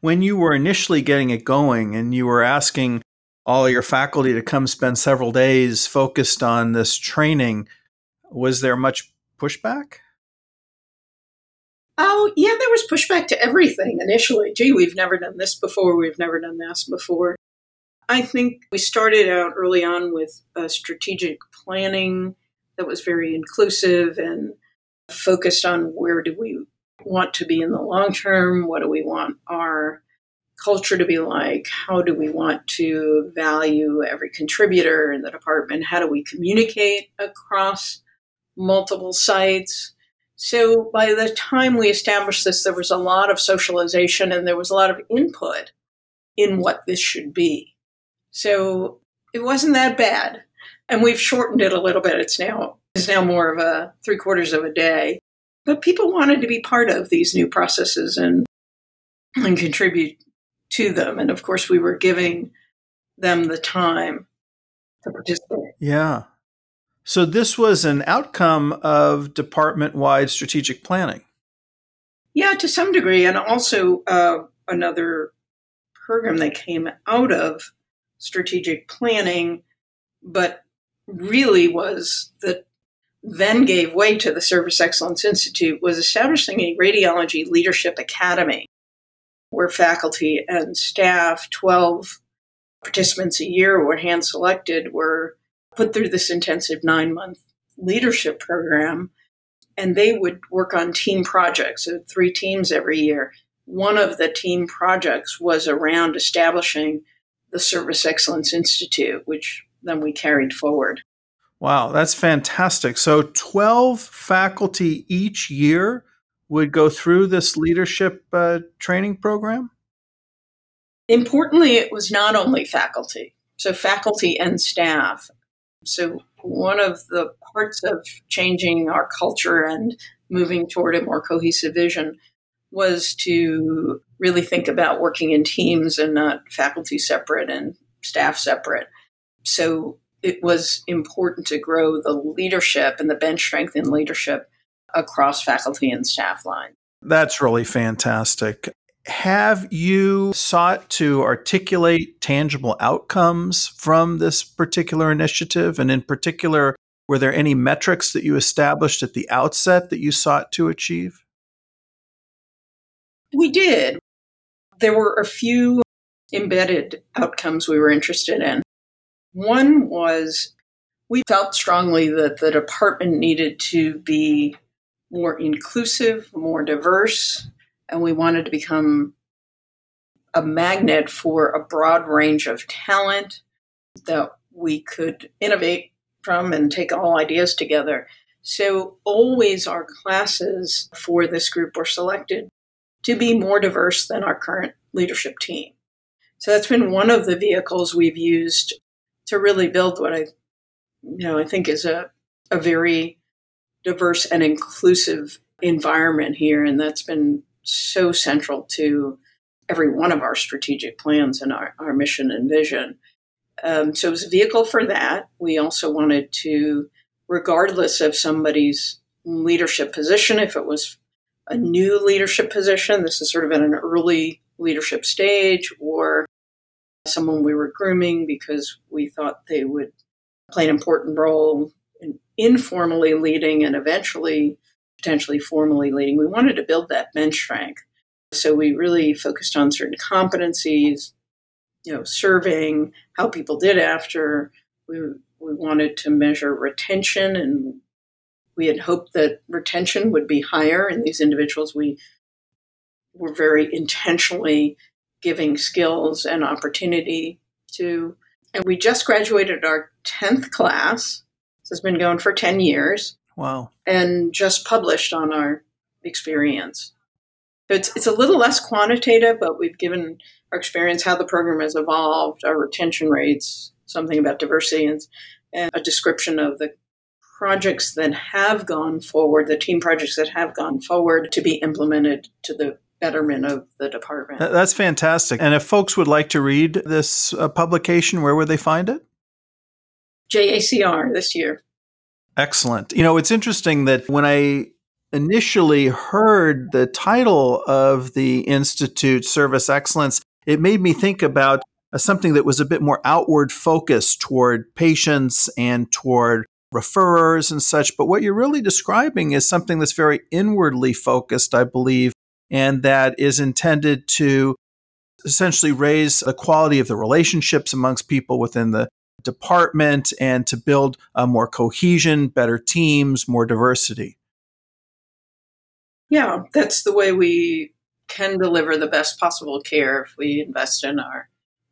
When you were initially getting it going and you were asking all your faculty to come spend several days focused on this training, was there much pushback? Oh, yeah, there was pushback to everything initially. Gee, we've never done this before. We've never done this before. I think we started out early on with a strategic planning that was very inclusive and focused on where do we want to be in the long term? What do we want our culture to be like? How do we want to value every contributor in the department? How do we communicate across multiple sites? So by the time we established this, there was a lot of socialization and there was a lot of input in what this should be. So it wasn't that bad. And we've shortened it a little bit. It's now it's now more of a three quarters of a day. But people wanted to be part of these new processes and and contribute to them. And of course we were giving them the time to participate. Yeah. So this was an outcome of department wide strategic planning. Yeah, to some degree. And also uh, another program that came out of strategic planning, but really was that then gave way to the Service Excellence Institute was establishing a radiology leadership academy where faculty and staff, 12 participants a year were hand selected, were put through this intensive nine month leadership program. And they would work on team projects, so three teams every year. One of the team projects was around establishing the Service Excellence Institute, which then we carried forward. Wow, that's fantastic. So 12 faculty each year would go through this leadership uh, training program? Importantly, it was not only faculty, so faculty and staff. So, one of the parts of changing our culture and moving toward a more cohesive vision was to really think about working in teams and not faculty separate and staff separate. So, it was important to grow the leadership and the bench strength in leadership across faculty and staff lines. That's really fantastic. Have you sought to articulate tangible outcomes from this particular initiative? And in particular, were there any metrics that you established at the outset that you sought to achieve? We did. There were a few embedded outcomes we were interested in. One was we felt strongly that the department needed to be more inclusive, more diverse, and we wanted to become a magnet for a broad range of talent that we could innovate from and take all ideas together. So, always our classes for this group were selected to be more diverse than our current leadership team. So, that's been one of the vehicles we've used to really build what I, you know, I think is a, a very diverse and inclusive environment here. And that's been so central to every one of our strategic plans and our, our mission and vision. Um, so it was a vehicle for that. We also wanted to, regardless of somebody's leadership position, if it was a new leadership position, this is sort of at an early leadership stage, or someone we were grooming because we thought they would play an important role informally leading and eventually potentially formally leading. We wanted to build that bench strength. So we really focused on certain competencies, you know, surveying how people did after. We, we wanted to measure retention and we had hoped that retention would be higher in these individuals. We were very intentionally giving skills and opportunity to. And we just graduated our 10th class This has been going for 10 years. Wow. And just published on our experience. It's, it's a little less quantitative, but we've given our experience how the program has evolved, our retention rates, something about diversity, and, and a description of the projects that have gone forward, the team projects that have gone forward to be implemented to the betterment of the department. That's fantastic. And if folks would like to read this uh, publication, where would they find it? JACR this year. Excellent. You know, it's interesting that when I initially heard the title of the Institute, Service Excellence, it made me think about uh, something that was a bit more outward focused toward patients and toward referrers and such. But what you're really describing is something that's very inwardly focused, I believe, and that is intended to essentially raise the quality of the relationships amongst people within the department and to build a more cohesion, better teams, more diversity. Yeah, that's the way we can deliver the best possible care if we invest in our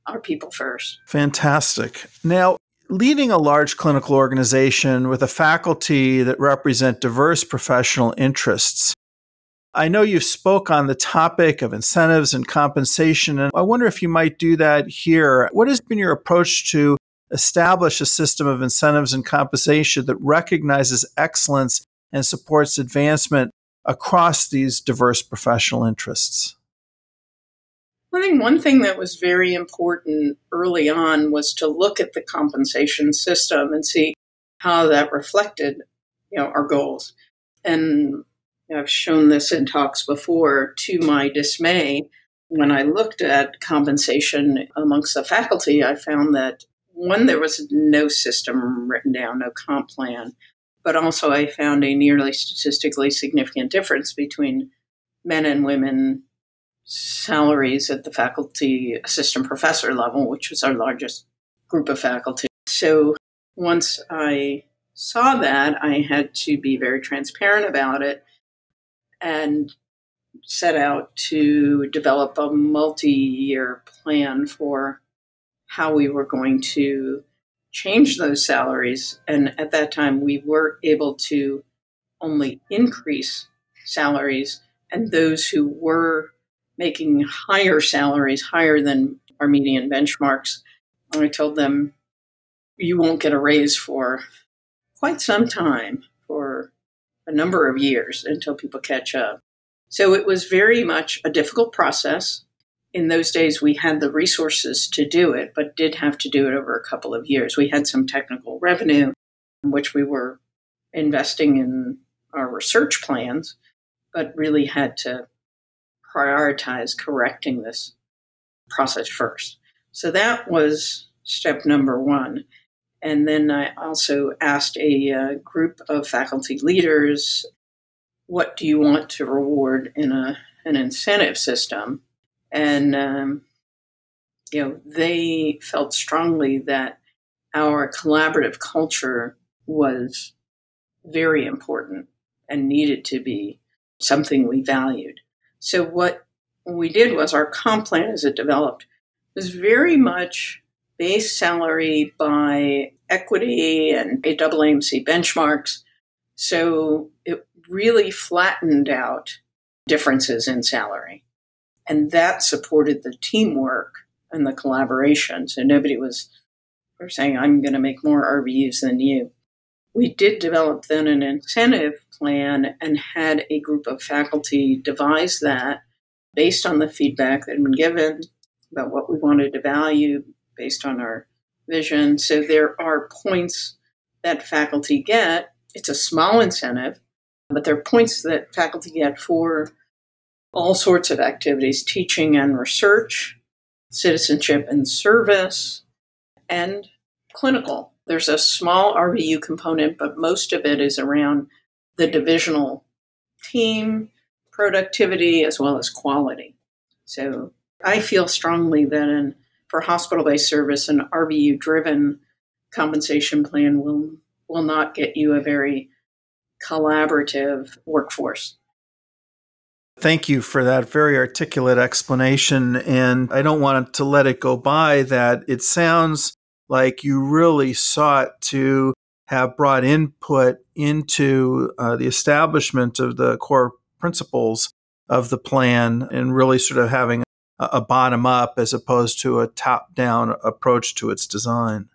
our people first. Fantastic. Now, leading a large clinical organization with a faculty that represent diverse professional interests. I know you've spoke on the topic of incentives and compensation, and I wonder if you might do that here. What has been your approach to establish a system of incentives and compensation that recognizes excellence and supports advancement across these diverse professional interests? I think one thing that was very important early on was to look at the compensation system and see how that reflected, you know, our goals. And I've shown this in talks before. To my dismay, when I looked at compensation amongst the faculty, I found that one, there was no system written down, no comp plan, but also I found a nearly statistically significant difference between men and women salaries at the faculty assistant professor level, which was our largest group of faculty. So once I saw that, I had to be very transparent about it and set out to develop a multi year plan for how we were going to change those salaries. And at that time, we were able to only increase salaries, and those who were making higher salaries, higher than our median benchmarks. I told them, you won't get a raise for quite some time, for a number of years until people catch up. So it was very much a difficult process. In those days, we had the resources to do it, but did have to do it over a couple of years. We had some technical revenue, which we were investing in our research plans, but really had to prioritize correcting this process first. So that was step number one. And then I also asked a uh, group of faculty leaders, what do you want to reward in a, an incentive system? And, um, you know, they felt strongly that our collaborative culture was very important and needed to be something we valued. So what we did was our comp plan as it developed was very much base salary by equity and AAMC benchmarks. So it really flattened out differences in salary. And that supported the teamwork and the collaboration. So nobody was saying, I'm going to make more RVUs than you. We did develop then an incentive plan and had a group of faculty devise that based on the feedback that had been given about what we wanted to value based on our vision. So there are points that faculty get. It's a small incentive, but there are points that faculty get for all sorts of activities teaching and research, citizenship and service, and clinical. There's a small RVU component, but most of it is around the divisional team, productivity, as well as quality. So I feel strongly that in, for hospital based service, an RVU driven compensation plan will, will not get you a very collaborative workforce. Thank you for that very articulate explanation. And I don't want to let it go by that it sounds like you really sought to have brought input into uh, the establishment of the core principles of the plan and really sort of having a, bottom up as opposed to a top down approach to its design.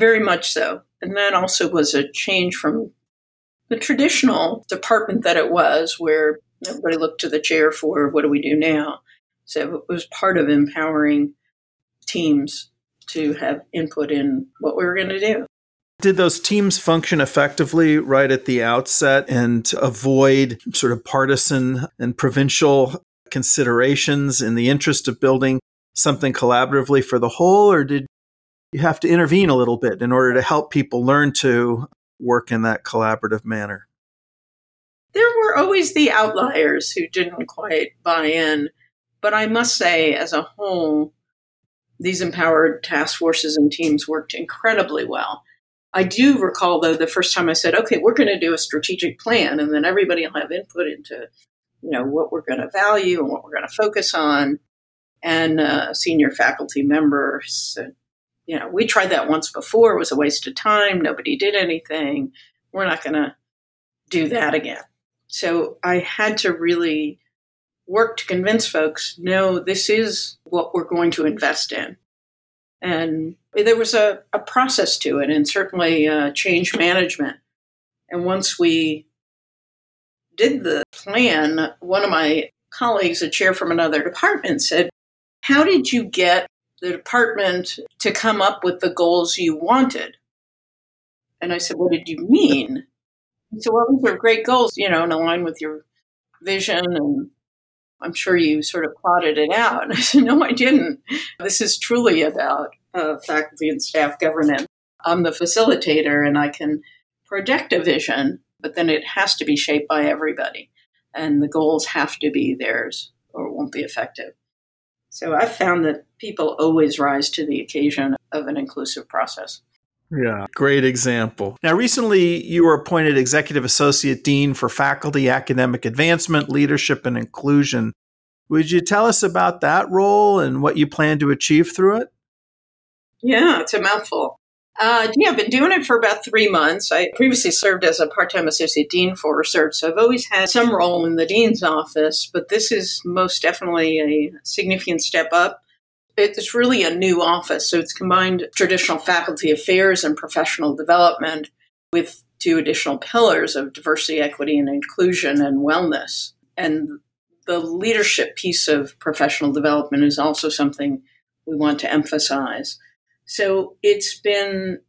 Very much so. And that also was a change from the traditional department that it was, where everybody looked to the chair for what do we do now. So it was part of empowering teams to have input in what we were going to do. Did those teams function effectively right at the outset and avoid sort of partisan and provincial considerations in the interest of building something collaboratively for the whole, or did you have to intervene a little bit in order to help people learn to work in that collaborative manner? There were always the outliers who didn't quite buy in. But I must say, as a whole, these empowered task forces and teams worked incredibly well. I do recall, though, the first time I said, okay, we're going to do a strategic plan, and then everybody will have input into you know what we're going to value and what we're going to focus on. And uh, senior faculty members said you know we tried that once before. It was a waste of time. Nobody did anything. We're not going to do that again. So i had to really work to convince folks no this is what we're going to invest in and there was a, a process to it and certainly uh, change management and once we did the plan, one of my colleagues, a chair from another department, said, How did you get the department to come up with the goals you wanted? And I said, What did you mean? He said, Well, these are great goals, you know, in line with your vision. And I'm sure you sort of plotted it out. I said, No, I didn't. This is truly about uh, faculty and staff governance. I'm the facilitator and I can project a vision but then it has to be shaped by everybody. And the goals have to be theirs or it won't be effective. So I've found that people always rise to the occasion of an inclusive process. Yeah, great example. Now, recently you were appointed Executive Associate Dean for Faculty Academic Advancement, Leadership, and Inclusion. Would you tell us about that role and what you plan to achieve through it? Yeah, it's a mouthful. Uh, yeah, I've been doing it for about three months. I previously served as a part time associate dean for research, so I've always had some role in the dean's office, but this is most definitely a significant step up. It's really a new office, so it's combined traditional faculty affairs and professional development with two additional pillars of diversity, equity, and inclusion and wellness. And the leadership piece of professional development is also something we want to emphasize. So it's been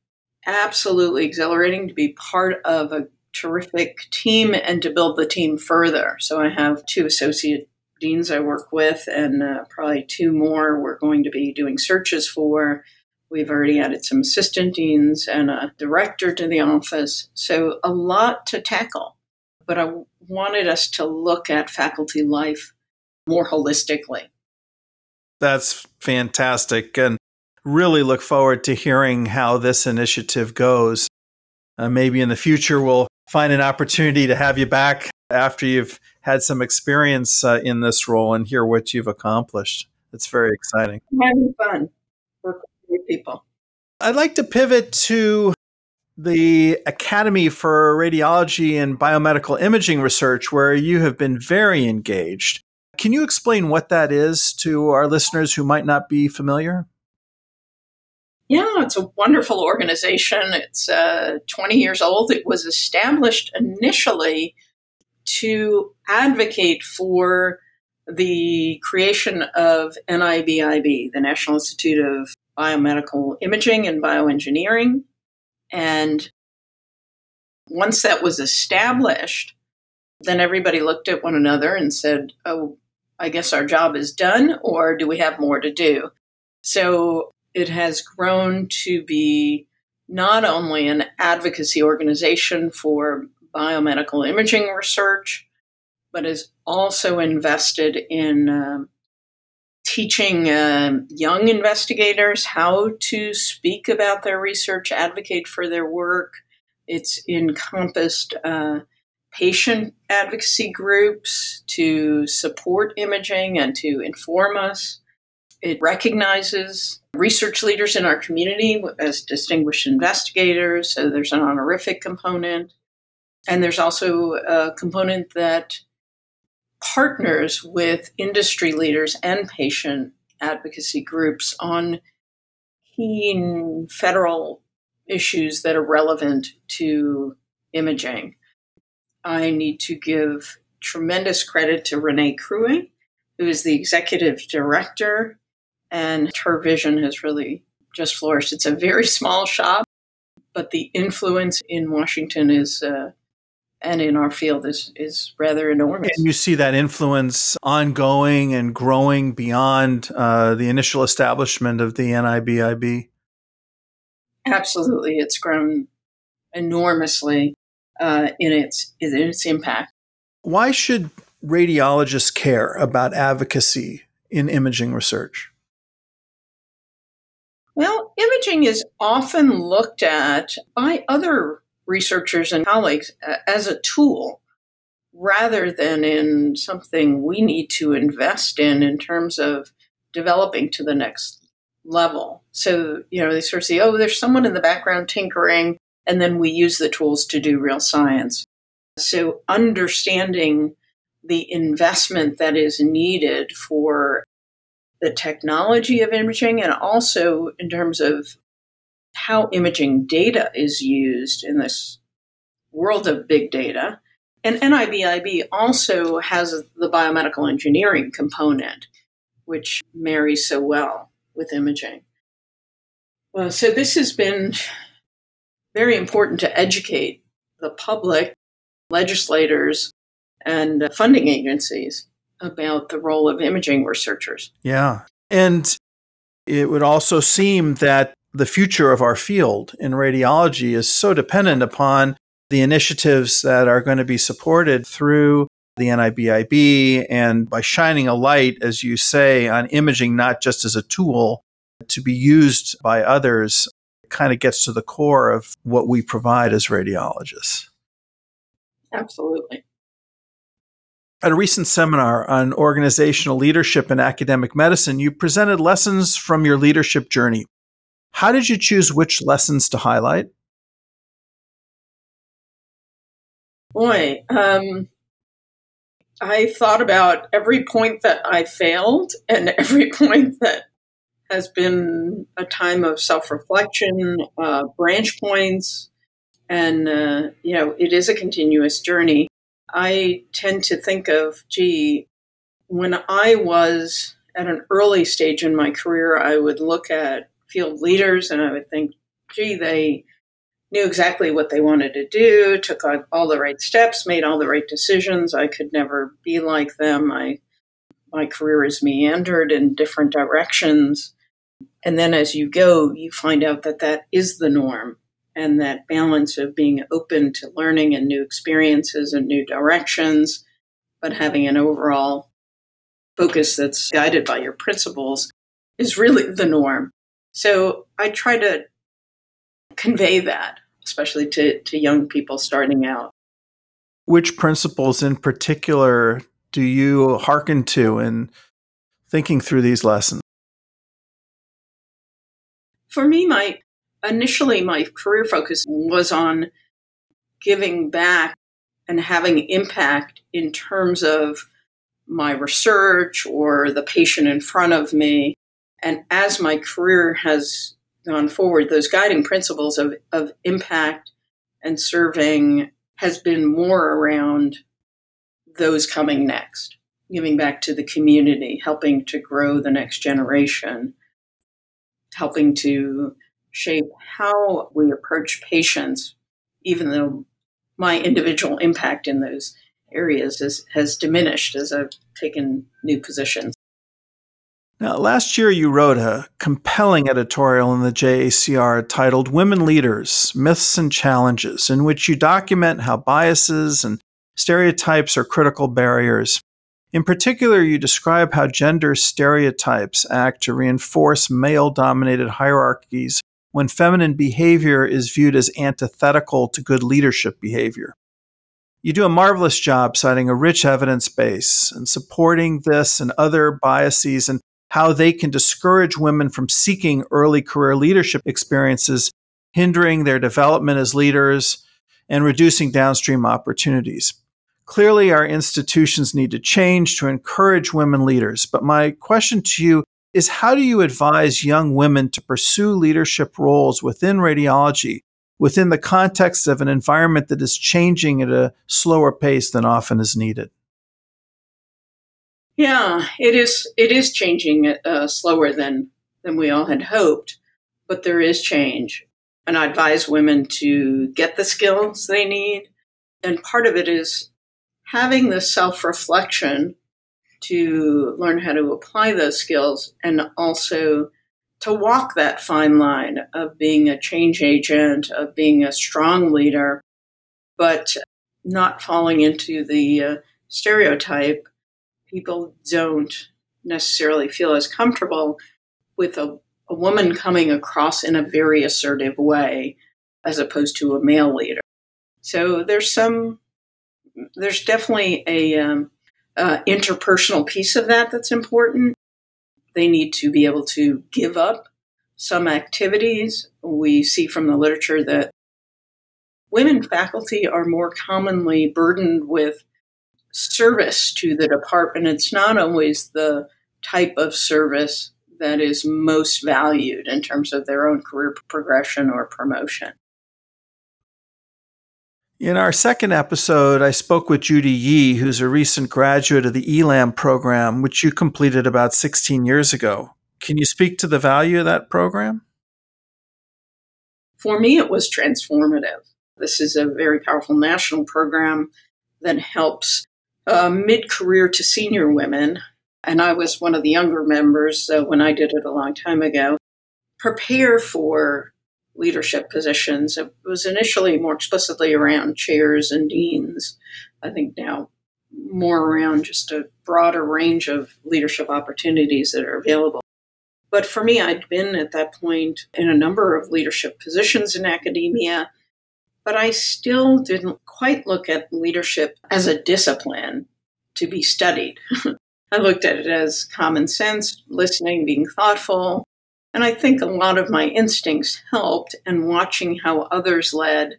absolutely exhilarating to be part of a terrific team and to build the team further. So I have two associate deans I work with, and uh, probably two more we're going to be doing searches for. We've already added some assistant deans and a director to the office. So a lot to tackle. But I wanted us to look at faculty life more holistically. That's fantastic. And really look forward to hearing how this initiative goes. Uh, maybe in the future, we'll find an opportunity to have you back after you've had some experience uh, in this role and hear what you've accomplished. It's very exciting. having fun working with people. I'd like to pivot to the Academy for Radiology and Biomedical Imaging Research, where you have been very engaged. Can you explain what that is to our listeners who might not be familiar? Yeah, it's a wonderful organization. It's uh, 20 years old. It was established initially to advocate for the creation of NIBIB, the National Institute of Biomedical Imaging and Bioengineering. And once that was established, then everybody looked at one another and said, Oh, I guess our job is done, or do we have more to do? So it has grown to be not only an advocacy organization for biomedical imaging research, but is also invested in uh, teaching uh, young investigators how to speak about their research, advocate for their work. It's encompassed uh, patient advocacy groups to support imaging and to inform us. It recognizes research leaders in our community as distinguished investigators. So there's an honorific component. And there's also a component that partners with industry leaders and patient advocacy groups on key federal issues that are relevant to imaging. I need to give tremendous credit to Renee Cruea, who is the executive director and her vision has really just flourished. It's a very small shop, but the influence in Washington is uh, and in our field is is rather enormous. And you see that influence ongoing and growing beyond uh, the initial establishment of the NIBIB. Absolutely, it's grown enormously uh, in its in its impact. Why should radiologists care about advocacy in imaging research? Well, imaging is often looked at by other researchers and colleagues uh, as a tool rather than in something we need to invest in in terms of developing to the next level. So, you know, they sort of say, oh, there's someone in the background tinkering, and then we use the tools to do real science. So, understanding the investment that is needed for the technology of imaging and also in terms of how imaging data is used in this world of big data. And NIBIB also has the biomedical engineering component, which marries so well with imaging. Well, so this has been very important to educate the public, legislators, and funding agencies about the role of imaging researchers. Yeah. And it would also seem that the future of our field in radiology is so dependent upon the initiatives that are going to be supported through the NIBIB and by shining a light, as you say, on imaging not just as a tool to be used by others, it kind of gets to the core of what we provide as radiologists. Absolutely. At a recent seminar on organizational leadership in academic medicine, you presented lessons from your leadership journey. How did you choose which lessons to highlight? Boy, um, I thought about every point that I failed and every point that has been a time of self reflection, uh, branch points, and, uh, you know, it is a continuous journey. I tend to think of, gee, when I was at an early stage in my career, I would look at field leaders, and I would think, gee, they knew exactly what they wanted to do, took all the right steps, made all the right decisions. I could never be like them. I, my career has meandered in different directions. And then as you go, you find out that that is the norm. And that balance of being open to learning and new experiences and new directions, but having an overall focus that's guided by your principles is really the norm. So I try to convey that, especially to, to young people starting out. Which principles in particular do you hearken to in thinking through these lessons? For me, my initially my career focus was on giving back and having impact in terms of my research or the patient in front of me and as my career has gone forward, those guiding principles of, of impact and serving has been more around those coming next, giving back to the community, helping to grow the next generation, helping to shape how we approach patients, even though my individual impact in those areas is, has diminished as I've taken new positions. Now, last year you wrote a compelling editorial in the JACR titled Women Leaders Myths and Challenges, in which you document how biases and stereotypes are critical barriers. In particular, you describe how gender stereotypes act to reinforce male dominated hierarchies when feminine behavior is viewed as antithetical to good leadership behavior. You do a marvelous job citing a rich evidence base and supporting this and other biases and how they can discourage women from seeking early career leadership experiences, hindering their development as leaders and reducing downstream opportunities. Clearly, our institutions need to change to encourage women leaders. But my question to you is how do you advise young women to pursue leadership roles within radiology within the context of an environment that is changing at a slower pace than often is needed? Yeah, it is. It is changing uh, slower than than we all had hoped, but there is change. And I advise women to get the skills they need. And part of it is having the self reflection to learn how to apply those skills and also to walk that fine line of being a change agent, of being a strong leader, but not falling into the uh, stereotype. People don't necessarily feel as comfortable with a, a woman coming across in a very assertive way as opposed to a male leader. So there's some, there's definitely a um, uh, interpersonal piece of that that's important. They need to be able to give up some activities. We see from the literature that women faculty are more commonly burdened with service to the department. It's not always the type of service that is most valued in terms of their own career progression or promotion. In our second episode, I spoke with Judy Yee, who's a recent graduate of the ELAM program, which you completed about 16 years ago. Can you speak to the value of that program? For me, it was transformative. This is a very powerful national program that helps uh, mid career to senior women. And I was one of the younger members uh, when I did it a long time ago. Prepare for leadership positions. It was initially more explicitly around chairs and deans. I think now more around just a broader range of leadership opportunities that are available. But for me, I'd been at that point in a number of leadership positions in academia, but I still didn't quite look at leadership as a discipline to be studied. I looked at it as common sense, listening, being thoughtful, and I think a lot of my instincts helped, and watching how others led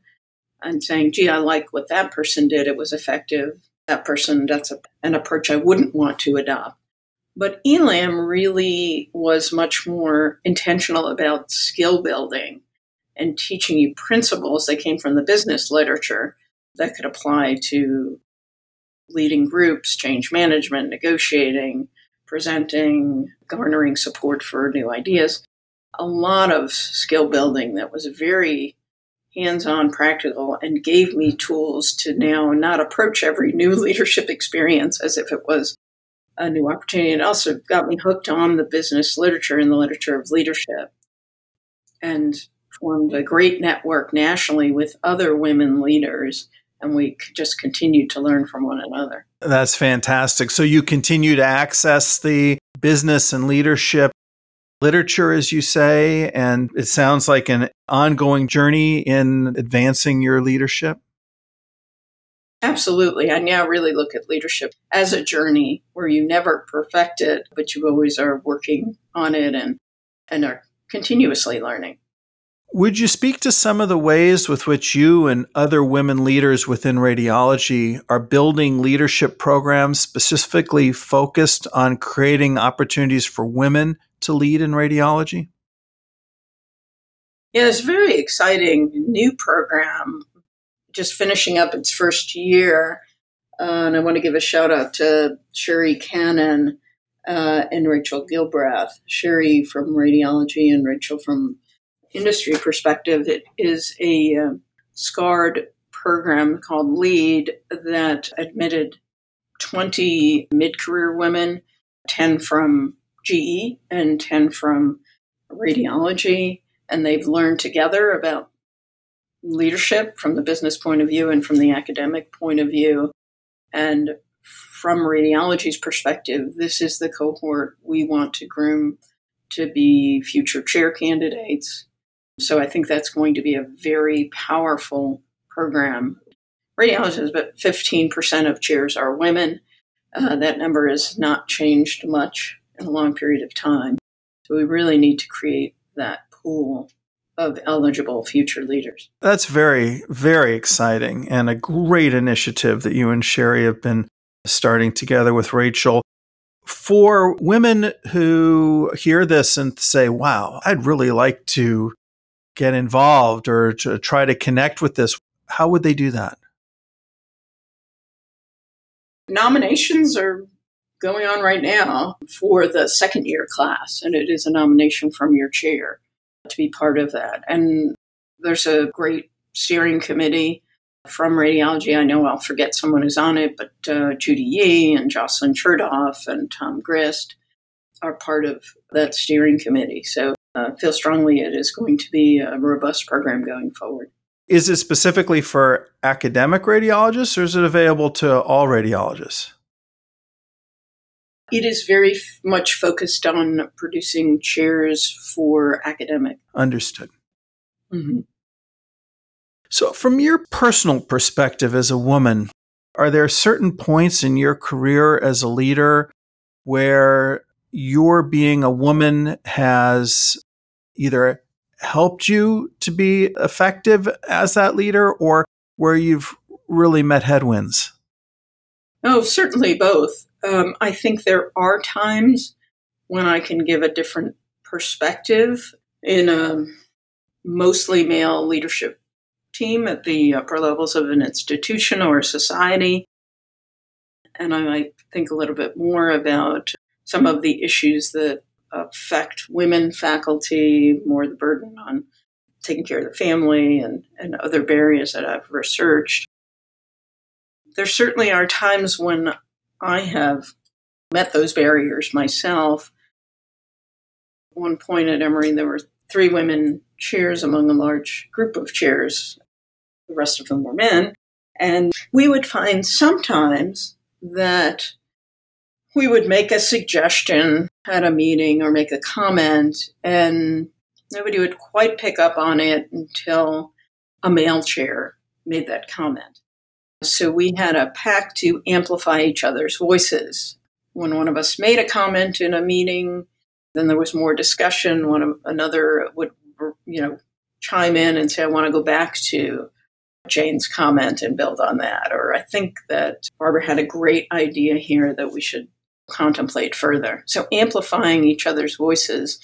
and saying, gee, I like what that person did, it was effective. That person, that's a, an approach I wouldn't want to adopt. But ELAM really was much more intentional about skill building and teaching you principles that came from the business literature that could apply to leading groups, change management, negotiating, presenting, garnering support for new ideas. A lot of skill building that was very hands on practical and gave me tools to now not approach every new leadership experience as if it was a new opportunity. It also got me hooked on the business literature and the literature of leadership and formed a great network nationally with other women leaders and we just continue to learn from one another. That's fantastic. So you continue to access the business and leadership literature, as you say, and it sounds like an ongoing journey in advancing your leadership. Absolutely. I now really look at leadership as a journey where you never perfect it, but you always are working on it and, and are continuously learning. Would you speak to some of the ways with which you and other women leaders within radiology are building leadership programs specifically focused on creating opportunities for women to lead in radiology? Yeah, it's a very exciting new program, just finishing up its first year. Uh, and I want to give a shout out to Cheri Canon uh, and Rachel Gilbrath. Cheri from radiology and Rachel from industry perspective, it is a uh, SCARD program called LEAD that admitted 20 mid career women, 10 from GE and 10 from radiology. And they've learned together about leadership from the business point of view and from the academic point of view. And from radiology's perspective, this is the cohort we want to groom to be future chair candidates so I think that's going to be a very powerful program. Radiology is about 15% of chairs are women. Uh, that number has not changed much in a long period of time. So we really need to create that pool of eligible future leaders. That's very, very exciting and a great initiative that you and Cheri have been starting together with Rachel. For women who hear this and say, wow, I'd really like to get involved or to try to connect with this, how would they do that? Nominations are going on right now for the second year class, and it is a nomination from your chair to be part of that. And There's a great steering committee from radiology. I know I'll forget someone who's on it, but uh, Judy Yee and Jocelyn Chertoff and Tom Grist are part of that steering committee. So uh, feel strongly it is going to be a robust program going forward. Is it specifically for academic radiologists or is it available to all radiologists? It is very f- much focused on producing chairs for academic. Understood. Mm-hmm. So, from your personal perspective as a woman, are there certain points in your career as a leader where your being a woman has either helped you to be effective as that leader or where you've really met headwinds? Oh, certainly both. Um, I think there are times when I can give a different perspective in a mostly male leadership team at the upper levels of an institution or a society. And I might think a little bit more about some of the issues that affect women faculty, more the burden on taking care of the family and, and other barriers that I've researched. There certainly are times when I have met those barriers myself. one point at Emory, there were three women chairs among a large group of chairs. The rest of them were men. And we would find sometimes that we would make a suggestion at a meeting or make a comment, and nobody would quite pick up on it until a male chair made that comment. So we had a pact to amplify each other's voices. When one of us made a comment in a meeting, then there was more discussion. One of, another would, you know, chime in and say, "I want to go back to Jane's comment and build on that." Or I think that Barbara had a great idea here that we should contemplate further. So amplifying each other's voices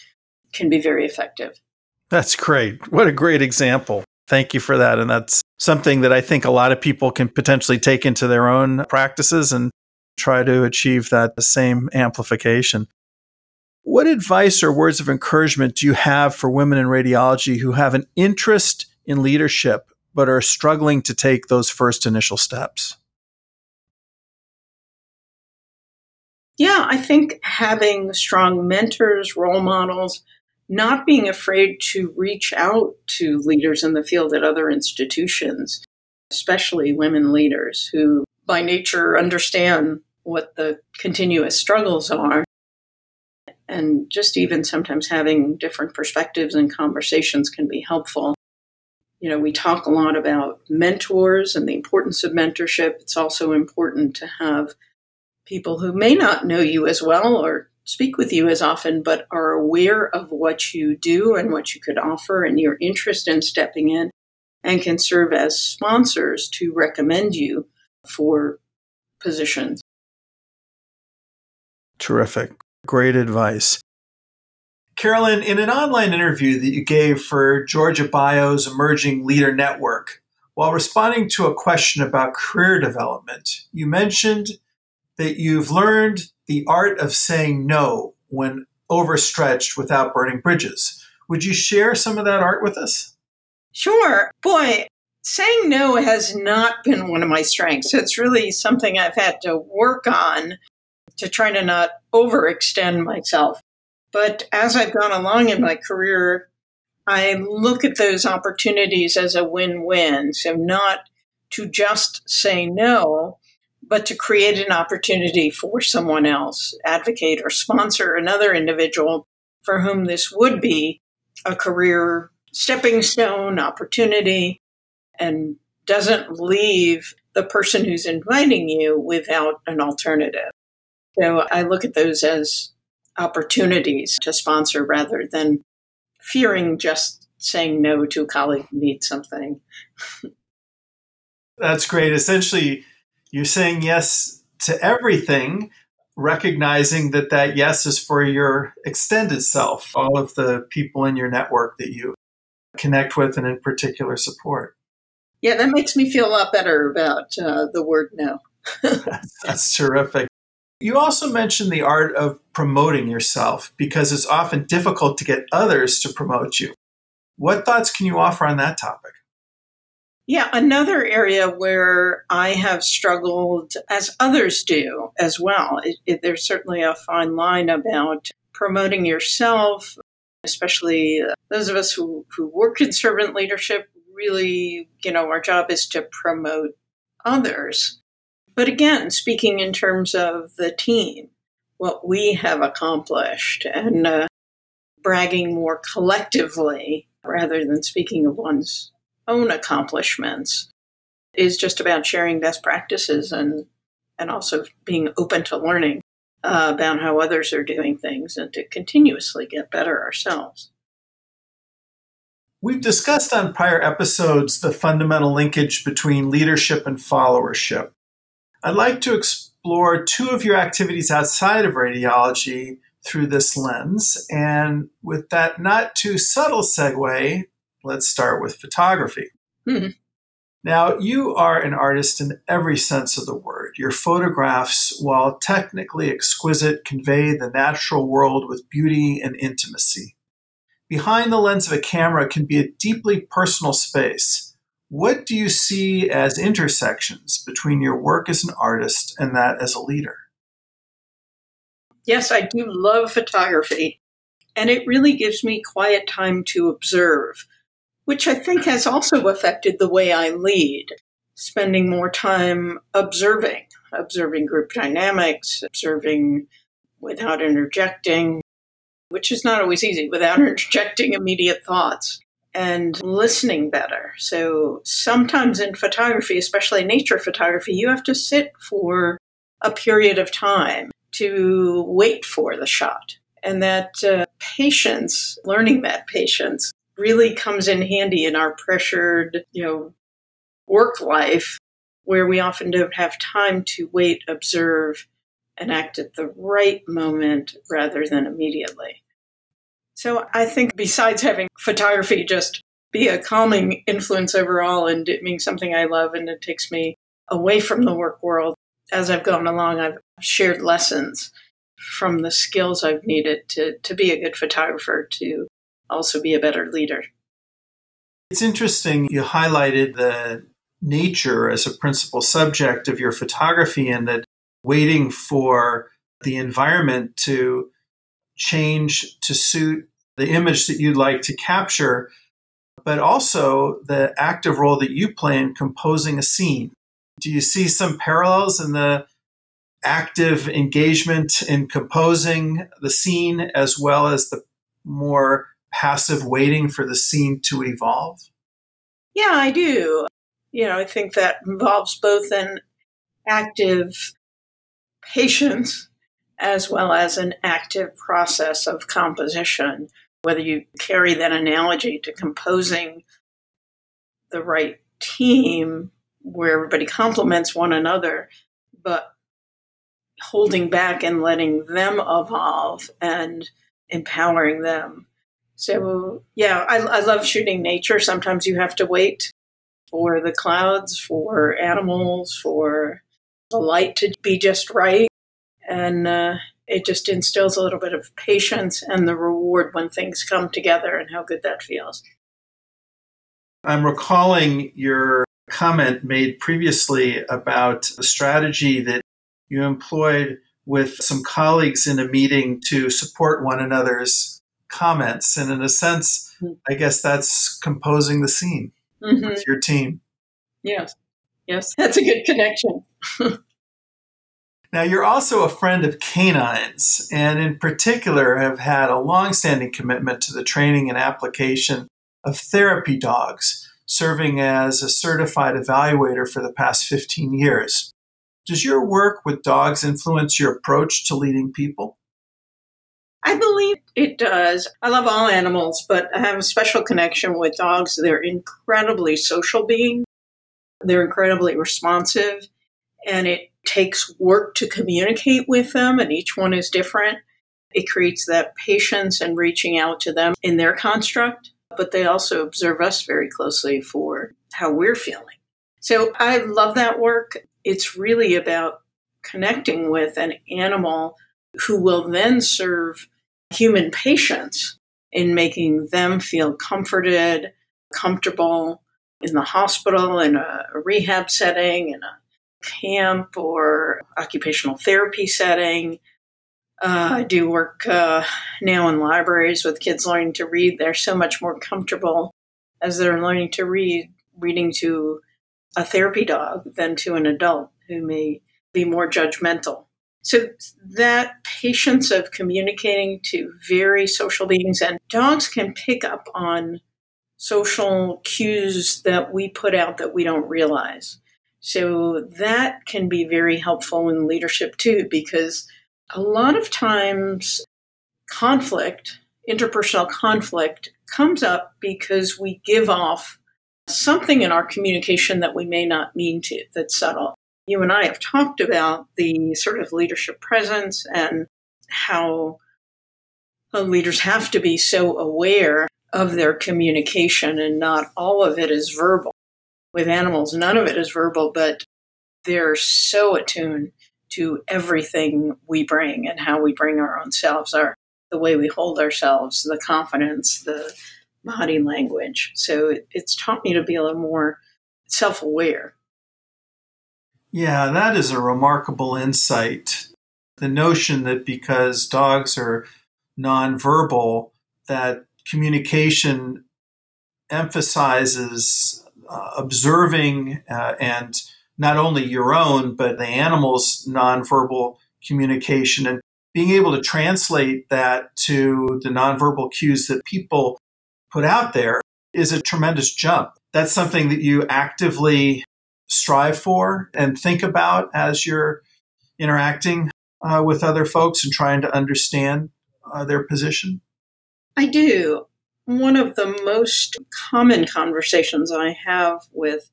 can be very effective. That's great. What a great example. Thank you for that. And that's something that I think a lot of people can potentially take into their own practices and try to achieve that same amplification. What advice or words of encouragement do you have for women in radiology who have an interest in leadership but are struggling to take those first initial steps? Yeah, I think having strong mentors, role models, not being afraid to reach out to leaders in the field at other institutions, especially women leaders who by nature understand what the continuous struggles are. And just even sometimes having different perspectives and conversations can be helpful. You know, we talk a lot about mentors and the importance of mentorship. It's also important to have people who may not know you as well or speak with you as often, but are aware of what you do and what you could offer and your interest in stepping in and can serve as sponsors to recommend you for positions. Terrific. Great advice. Carolyn, in an online interview that you gave for Georgia Bio's Emerging Leader Network, while responding to a question about career development, you mentioned that you've learned the art of saying no when overstretched without burning bridges. Would you share some of that art with us? Sure. Boy, saying no has not been one of my strengths. It's really something I've had to work on to try to not overextend myself. But as I've gone along in my career, I look at those opportunities as a win win. So, not to just say no, but to create an opportunity for someone else, advocate or sponsor another individual for whom this would be a career stepping stone opportunity and doesn't leave the person who's inviting you without an alternative. So I look at those as opportunities to sponsor rather than fearing just saying no to a colleague who needs something. That's great. Essentially, you're saying yes to everything, recognizing that that yes is for your extended self, all of the people in your network that you connect with and in particular support. Yeah, that makes me feel a lot better about uh, the word no. that's, that's terrific. You also mentioned the art of promoting yourself because it's often difficult to get others to promote you. What thoughts can you offer on that topic? Yeah, another area where I have struggled, as others do as well, it, it, there's certainly a fine line about promoting yourself, especially uh, those of us who, who work in servant leadership. Really, you know, our job is to promote others. But again, speaking in terms of the team, what we have accomplished and uh, bragging more collectively rather than speaking of one's own accomplishments is just about sharing best practices and and also being open to learning uh, about how others are doing things and to continuously get better ourselves. We've discussed on prior episodes the fundamental linkage between leadership and followership. I'd like to explore two of your activities outside of radiology through this lens. And with that not too subtle segue, let's start with photography. Mm-hmm. Now, you are an artist in every sense of the word. Your photographs, while technically exquisite, convey the natural world with beauty and intimacy. Behind the lens of a camera can be a deeply personal space. What do you see as intersections between your work as an artist and that as a leader? Yes, I do love photography, and it really gives me quiet time to observe which I think has also affected the way I lead, spending more time observing, observing group dynamics, observing without interjecting, which is not always easy, without interjecting immediate thoughts, and listening better. So sometimes in photography, especially nature photography, you have to sit for a period of time to wait for the shot. And that uh, patience, learning that patience, really comes in handy in our pressured, you know, work life where we often don't have time to wait, observe, and act at the right moment rather than immediately. So I think besides having photography just be a calming influence overall and it being something I love and it takes me away from the work world, as I've gone along, I've shared lessons from the skills I've needed to, to be a good photographer, to also be a better leader. It's interesting you highlighted the nature as a principal subject of your photography and that waiting for the environment to change to suit the image that you'd like to capture, but also the active role that you play in composing a scene. Do you see some parallels in the active engagement in composing the scene as well as the more passive waiting for the scene to evolve? Yeah, I do. You know, I think that involves both an active patience as well as an active process of composition. Whether you carry that analogy to composing the right team where everybody complements one another, but holding back and letting them evolve and empowering them so, yeah, I, I love shooting nature. Sometimes you have to wait for the clouds, for animals, for the light to be just right. And uh, it just instills a little bit of patience and the reward when things come together and how good that feels. I'm recalling your comment made previously about the strategy that you employed with some colleagues in a meeting to support one another's comments. And in a sense, mm-hmm. I guess that's composing the scene mm-hmm. with your team. Yes. Yes. That's a good connection. now, you're also a friend of canines, and in particular, have had a longstanding commitment to the training and application of therapy dogs, serving as a certified evaluator for the past 15 years. Does your work with dogs influence your approach to leading people? I believe it does. I love all animals, but I have a special connection with dogs. They're incredibly social beings, they're incredibly responsive, and it takes work to communicate with them, and each one is different. It creates that patience and reaching out to them in their construct, but they also observe us very closely for how we're feeling. So I love that work. It's really about connecting with an animal who will then serve human patients in making them feel comforted, comfortable in the hospital, in a, rehab setting, in a camp or occupational therapy setting. Uh, I do work uh, now in libraries with kids learning to read. They're so much more comfortable as they're learning to read, reading to a therapy dog than to an adult who may be more judgmental. So that patience of communicating to very social beings and dogs can pick up on social cues that we put out that we don't realize. So that can be very helpful in leadership too, because a lot of times conflict, interpersonal conflict, comes up because we give off something in our communication that we may not mean to, that's subtle. You and I have talked about the sort of leadership presence and how leaders have to be so aware of their communication and not all of it is verbal. With animals, none of it is verbal, but they're so attuned to everything we bring and how we bring our own selves, our the way we hold ourselves, the confidence, the body language. So it, it's taught me to be a little more self aware. Yeah, that is a remarkable insight. The notion that because dogs are nonverbal, that communication emphasizes uh, observing uh, and not only your own, but the animal's nonverbal communication and being able to translate that to the nonverbal cues that people put out there is a tremendous jump. That's something that you actively strive for and think about as you're interacting uh, with other folks and trying to understand uh, their position? I do. One of the most common conversations I have with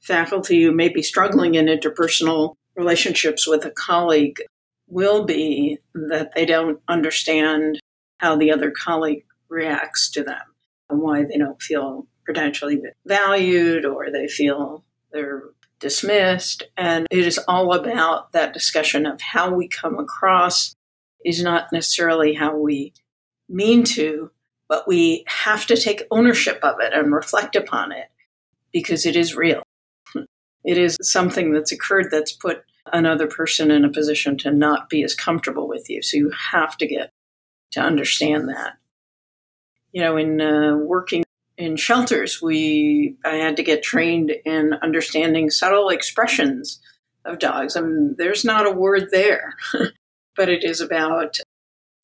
faculty who may be struggling in interpersonal relationships with a colleague will be that they don't understand how the other colleague reacts to them and why they don't feel potentially valued or they feel they're dismissed. And it is all about that discussion of how we come across is not necessarily how we mean to, but we have to take ownership of it and reflect upon it because it is real. It is something that's occurred that's put another person in a position to not be as comfortable with you. So you have to get to understand that. You know, in uh, working in shelters, we I had to get trained in understanding subtle expressions of dogs. I mean, there's not a word there, but it is about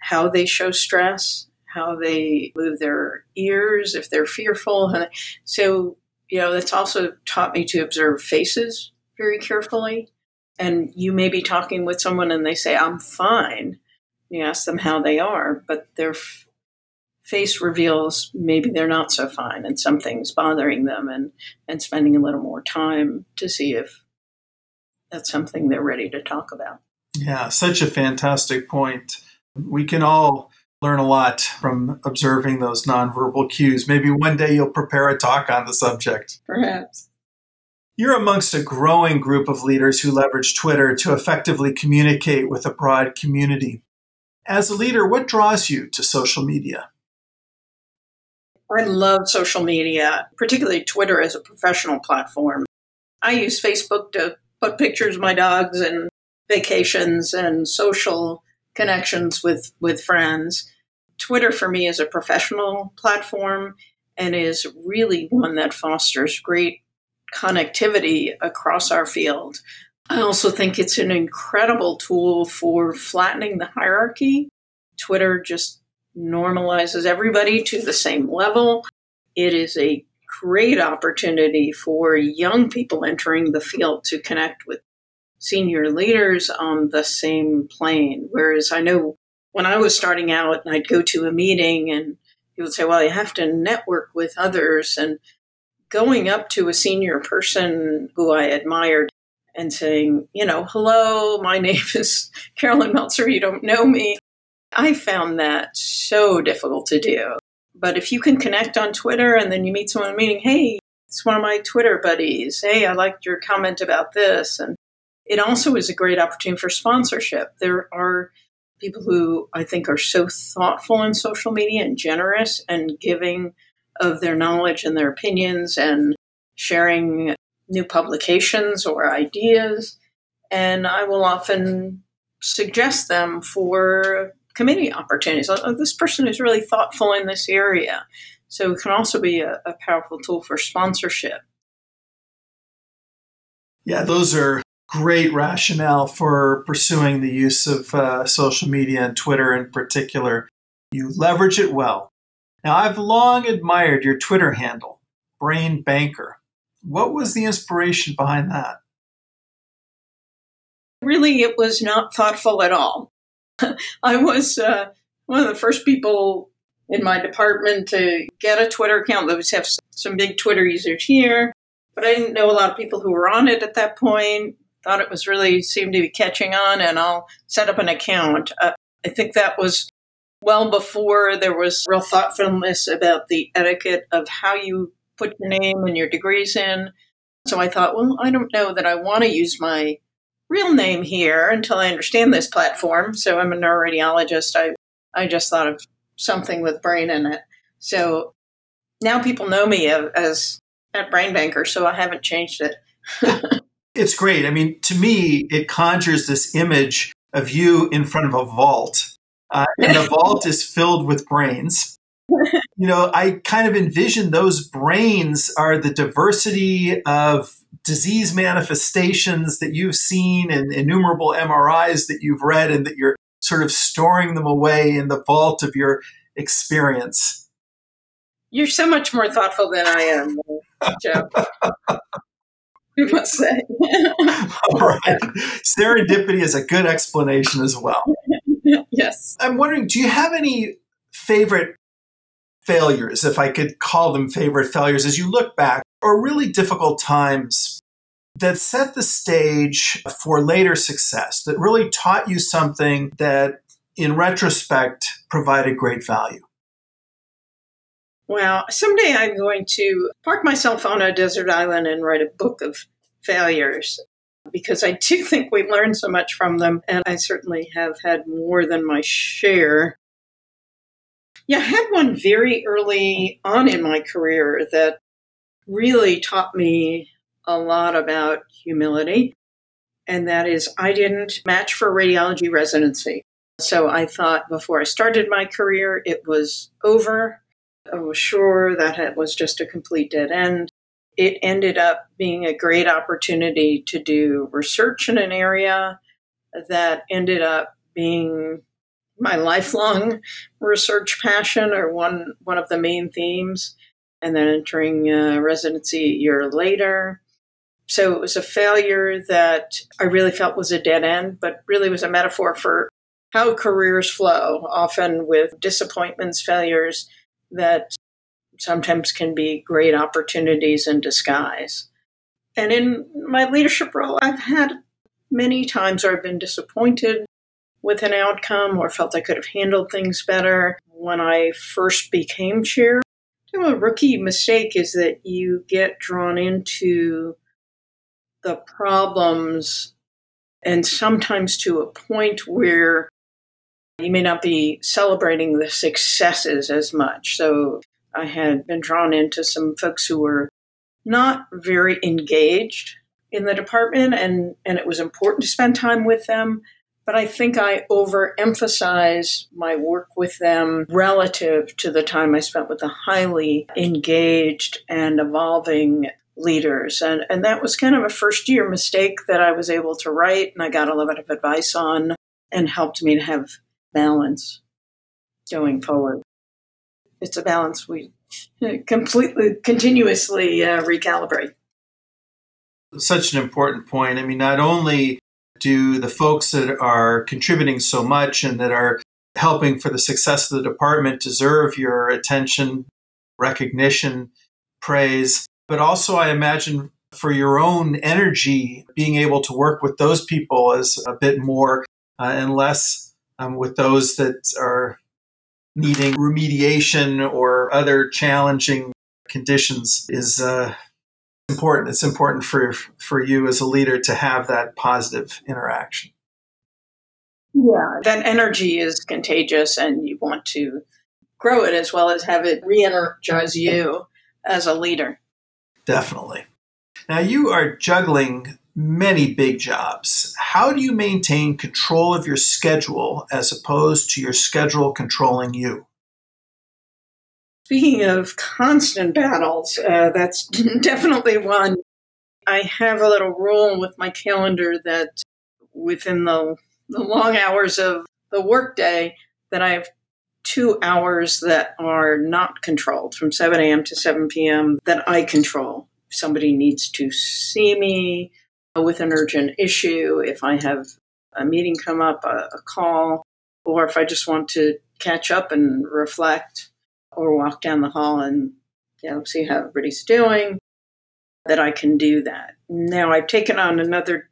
how they show stress, how they move their ears if they're fearful. So, you know, that's also taught me to observe faces very carefully. And you may be talking with someone and they say, I'm fine. You ask them how they are, but their f- face reveals maybe they're not so fine and something's bothering them and, and spending a little more time to see if that's something they're ready to talk about. Yeah, such a fantastic point. We can all learn a lot from observing those nonverbal cues. Maybe one day you'll prepare a talk on the subject. Perhaps. You're amongst a growing group of leaders who leverage Twitter to effectively communicate with a broad community. As a leader, what draws you to social media? I love social media, particularly Twitter as a professional platform. I use Facebook to put pictures of my dogs and vacations and social connections with, with friends. Twitter for me is a professional platform and is really one that fosters great connectivity across our field. I also think it's an incredible tool for flattening the hierarchy. Twitter just normalizes everybody to the same level. It is a great opportunity for young people entering the field to connect with senior leaders on the same plane. Whereas I know when I was starting out and I'd go to a meeting and people would say, well, you have to network with others. And going up to a senior person who I admired and saying, you know, hello, my name is Carolyn Meltzer, you don't know me. I found that so difficult to do. But if you can connect on Twitter and then you meet someone meeting, hey, it's one of my Twitter buddies. Hey, I liked your comment about this. And it also is a great opportunity for sponsorship. There are people who I think are so thoughtful in social media and generous and giving of their knowledge and their opinions and sharing new publications or ideas. And I will often suggest them for committee opportunities. Oh, this person is really thoughtful in this area. So it can also be a, a powerful tool for sponsorship. Yeah, those are great rationale for pursuing the use of uh, social media and Twitter in particular. You leverage it well. Now, I've long admired your Twitter handle, Brain Banker. What was the inspiration behind that? Really, it was not thoughtful at all. I was uh, one of the first people in my department to get a Twitter account. Those have some big Twitter users here, but I didn't know a lot of people who were on it at that point. Thought it was really seemed to be catching on, and I'll set up an account. Uh, I think that was well before there was real thoughtfulness about the etiquette of how you put your name and your degrees in. So I thought, well, I don't know that I want to use my real name here until I understand this platform. So I'm a neuroradiologist. I, I just thought of something with brain in it. So now people know me as at Brain Banker, so I haven't changed it. it's great. I mean, to me, it conjures this image of you in front of a vault. Uh, and the vault is filled with brains. You know, I kind of envision those brains are the diversity of disease manifestations that you've seen and innumerable MRIs that you've read and that you're sort of storing them away in the vault of your experience. You're so much more thoughtful than I am, Joe. I must say. All right. Serendipity is a good explanation as well. yes. I'm wondering, do you have any favorite failures, if I could call them favorite failures, as you look back, or really difficult times that set the stage for later success, that really taught you something that, in retrospect, provided great value? Well, someday I'm going to park myself on a desert island and write a book of failures because I do think we learn so much from them, and I certainly have had more than my share. Yeah, I had one very early on in my career that really taught me a lot about humility, and that is I didn't match for radiology residency. So I thought before I started my career, it was over. I was sure that it was just a complete dead end. It ended up being a great opportunity to do research in an area that ended up being my lifelong research passion or one one of the main themes and then entering uh, residency a year later. So it was a failure that i really felt was a dead end but really was a metaphor for how careers flow often with disappointments failures that sometimes can be great opportunities in disguise. And in my leadership role i've had many times where i've been disappointed with an outcome or felt I could have handled things better. When I first became chair, a rookie mistake is that you get drawn into the problems and sometimes to a point where you may not be celebrating the successes as much. So I had been drawn into some folks who were not very engaged in the department and, and it was important to spend time with them but I think I overemphasize my work with them relative to the time I spent with the highly engaged and evolving leaders. And, and that was kind of a first year mistake that I was able to write and I got a lot of advice on and helped me to have balance going forward. It's a balance we completely, continuously uh, recalibrate. Such an important point. I mean, not only do the folks that are contributing so much and that are helping for the success of the department deserve your attention, recognition, praise, but also I imagine for your own energy, being able to work with those people is a bit more uh, and less um, with those that are needing remediation or other challenging conditions is uh, important. It's important for for you as a leader to have that positive interaction. Yeah, that energy is contagious and you want to grow it as well as have it re energize you as a leader. Definitely. Now, you are juggling many big jobs. How do you maintain control of your schedule as opposed to your schedule controlling you? Speaking of constant battles, uh, that's definitely one. I have a little rule with my calendar that within the, the long hours of the workday, that I have two hours that are not controlled from 7 a.m. to 7 p.m. that I control. If somebody needs to see me with an urgent issue, if I have a meeting come up, a, a call, or if I just want to catch up and reflect or walk down the hall and you know, see how everybody's doing, that I can do that. Now I've taken on another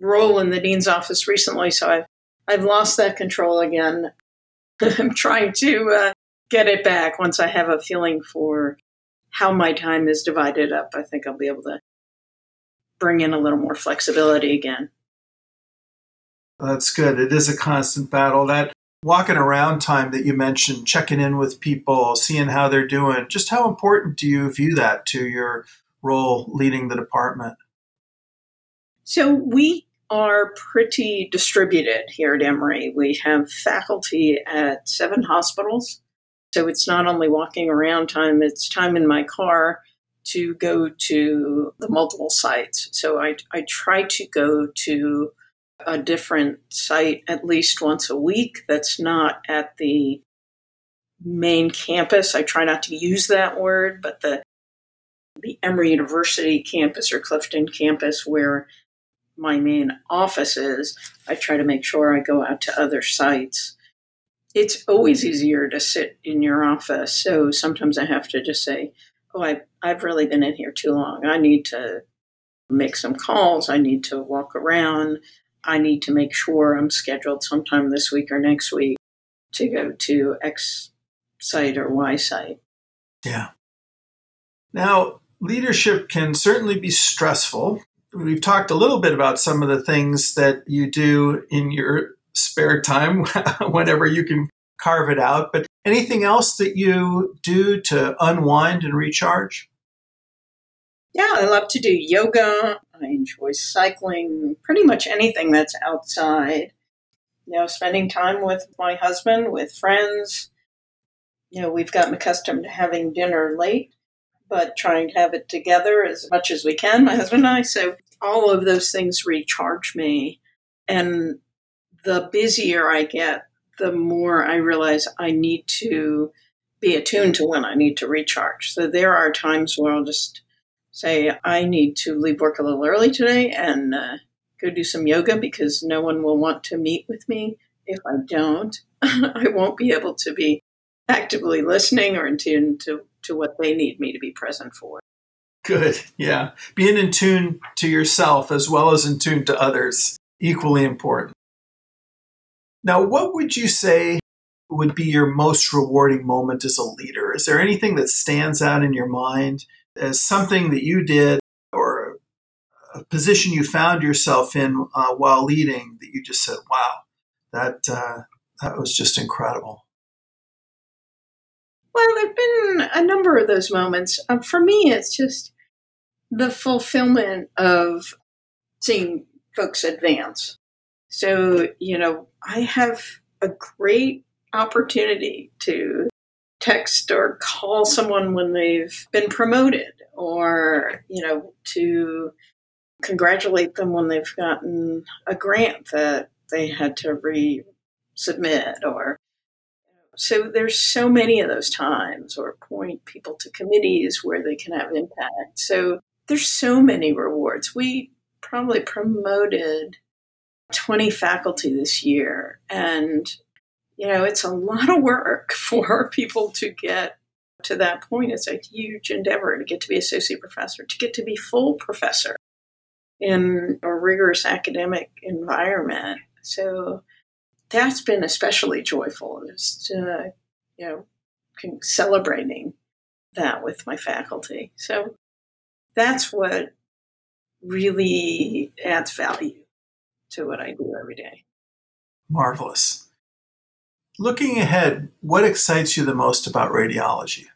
role in the dean's office recently, so I've I've lost that control again. I'm trying to uh, get it back once I have a feeling for how my time is divided up. I think I'll be able to bring in a little more flexibility again. That's good. It is a constant battle. That walking around time that you mentioned, checking in with people, seeing how they're doing, just how important do you view that to your role leading the department? So we are pretty distributed here at Emory. We have faculty at seven hospitals. So it's not only walking around time, it's time in my car to go to the multiple sites. So I, I try to go to a different site at least once a week that's not at the main campus. I try not to use that word, but the the Emory University campus or Clifton campus where my main office is, I try to make sure I go out to other sites. It's always easier to sit in your office, so sometimes I have to just say, "Oh, I, I've really been in here too long. I need to make some calls. I need to walk around. I need to make sure I'm scheduled sometime this week or next week to go to X site or Y site." Yeah. Now, leadership can certainly be stressful we've talked a little bit about some of the things that you do in your spare time whenever you can carve it out. But anything else that you do to unwind and recharge? Yeah, I love to do yoga. I enjoy cycling, pretty much anything that's outside. You know, spending time with my husband, with friends. You know, we've gotten accustomed to having dinner late, but trying to have it together as much as we can, my husband and I. So all of those things recharge me. And the busier I get, the more I realize I need to be attuned to when I need to recharge. So there are times where I'll just say, I need to leave work a little early today and uh, go do some yoga because no one will want to meet with me. If I don't, I won't be able to be actively listening or in tune to, to what they need me to be present for. Good. Yeah. Being in tune to yourself as well as in tune to others, equally important. Now, what would you say would be your most rewarding moment as a leader? Is there anything that stands out in your mind as something that you did or a position you found yourself in uh, while leading that you just said, wow, that, uh, that was just incredible? Well, there have been a number of those moments. Um, for me, it's just the fulfillment of seeing folks advance. So, you know, I have a great opportunity to text or call someone when they've been promoted or, you know, to congratulate them when they've gotten a grant that they had to resubmit or so there's so many of those times or point people to committees where they can have impact so there's so many rewards. We probably promoted 20 faculty this year. And, you know, it's a lot of work for people to get to that point. It's a huge endeavor to get to be associate professor, to get to be full professor in a rigorous academic environment. So that's been especially joyful, just, uh, you know, celebrating that with my faculty. So that's what really adds value to what I do every day. Marvelous. Looking ahead, what excites you the most about radiology?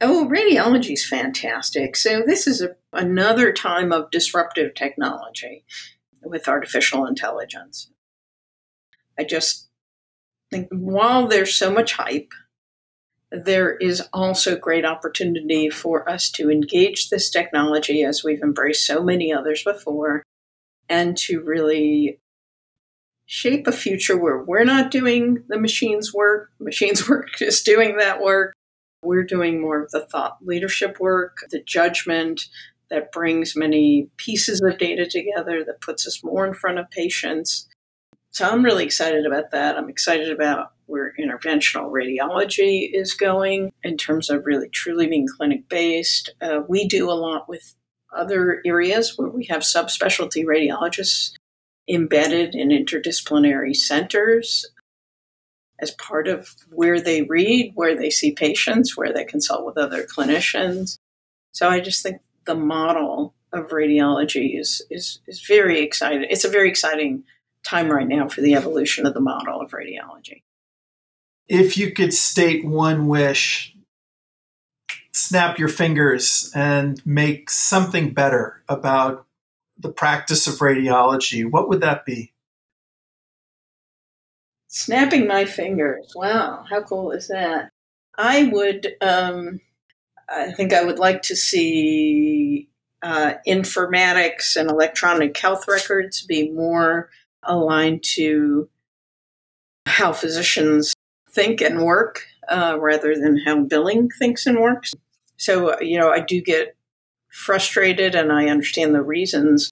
Oh, radiology is fantastic. So, this is a, another time of disruptive technology with artificial intelligence. I just think while there's so much hype, there is also great opportunity for us to engage this technology as we've embraced so many others before and to really shape a future where we're not doing the machine's work, machines work is doing that work. We're doing more of the thought leadership work, the judgment that brings many pieces of data together, that puts us more in front of patients. So I'm really excited about that. I'm excited about where interventional radiology is going in terms of really truly being clinic based. Uh, we do a lot with other areas where we have subspecialty radiologists embedded in interdisciplinary centers as part of where they read, where they see patients, where they consult with other clinicians. So I just think the model of radiology is is is very exciting. It's a very exciting time right now for the evolution of the model of radiology. If you could state one wish, snap your fingers and make something better about the practice of radiology, what would that be? Snapping my fingers. Wow, how cool is that? I would, um, I think I would like to see uh, informatics and electronic health records be more aligned to how physicians think and work uh, rather than how billing thinks and works. So, you know, I do get frustrated and I understand the reasons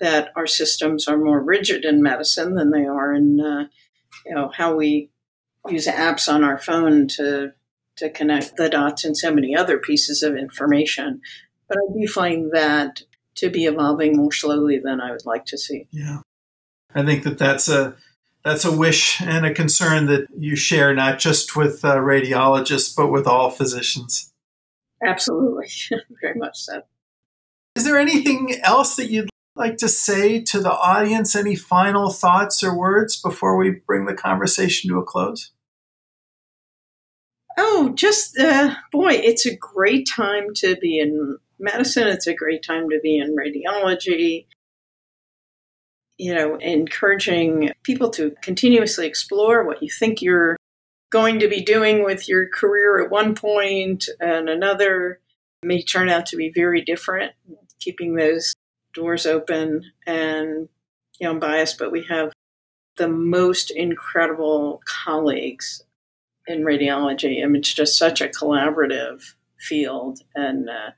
that our systems are more rigid in medicine than they are in, uh, you know, how we use apps on our phone to to connect the dots and so many other pieces of information. But I do find that to be evolving more slowly than I would like to see. Yeah. I think that that's a that's a wish and a concern that you share not just with uh, radiologists but with all physicians. Absolutely, very much so. Is there anything else that you'd like to say to the audience? Any final thoughts or words before we bring the conversation to a close? Oh, just uh, boy, it's a great time to be in medicine. It's a great time to be in radiology you know, encouraging people to continuously explore what you think you're going to be doing with your career at one point and another may turn out to be very different. Keeping those doors open and, you know, I'm biased, but we have the most incredible colleagues in radiology. I mean, it's just such a collaborative field and, uh,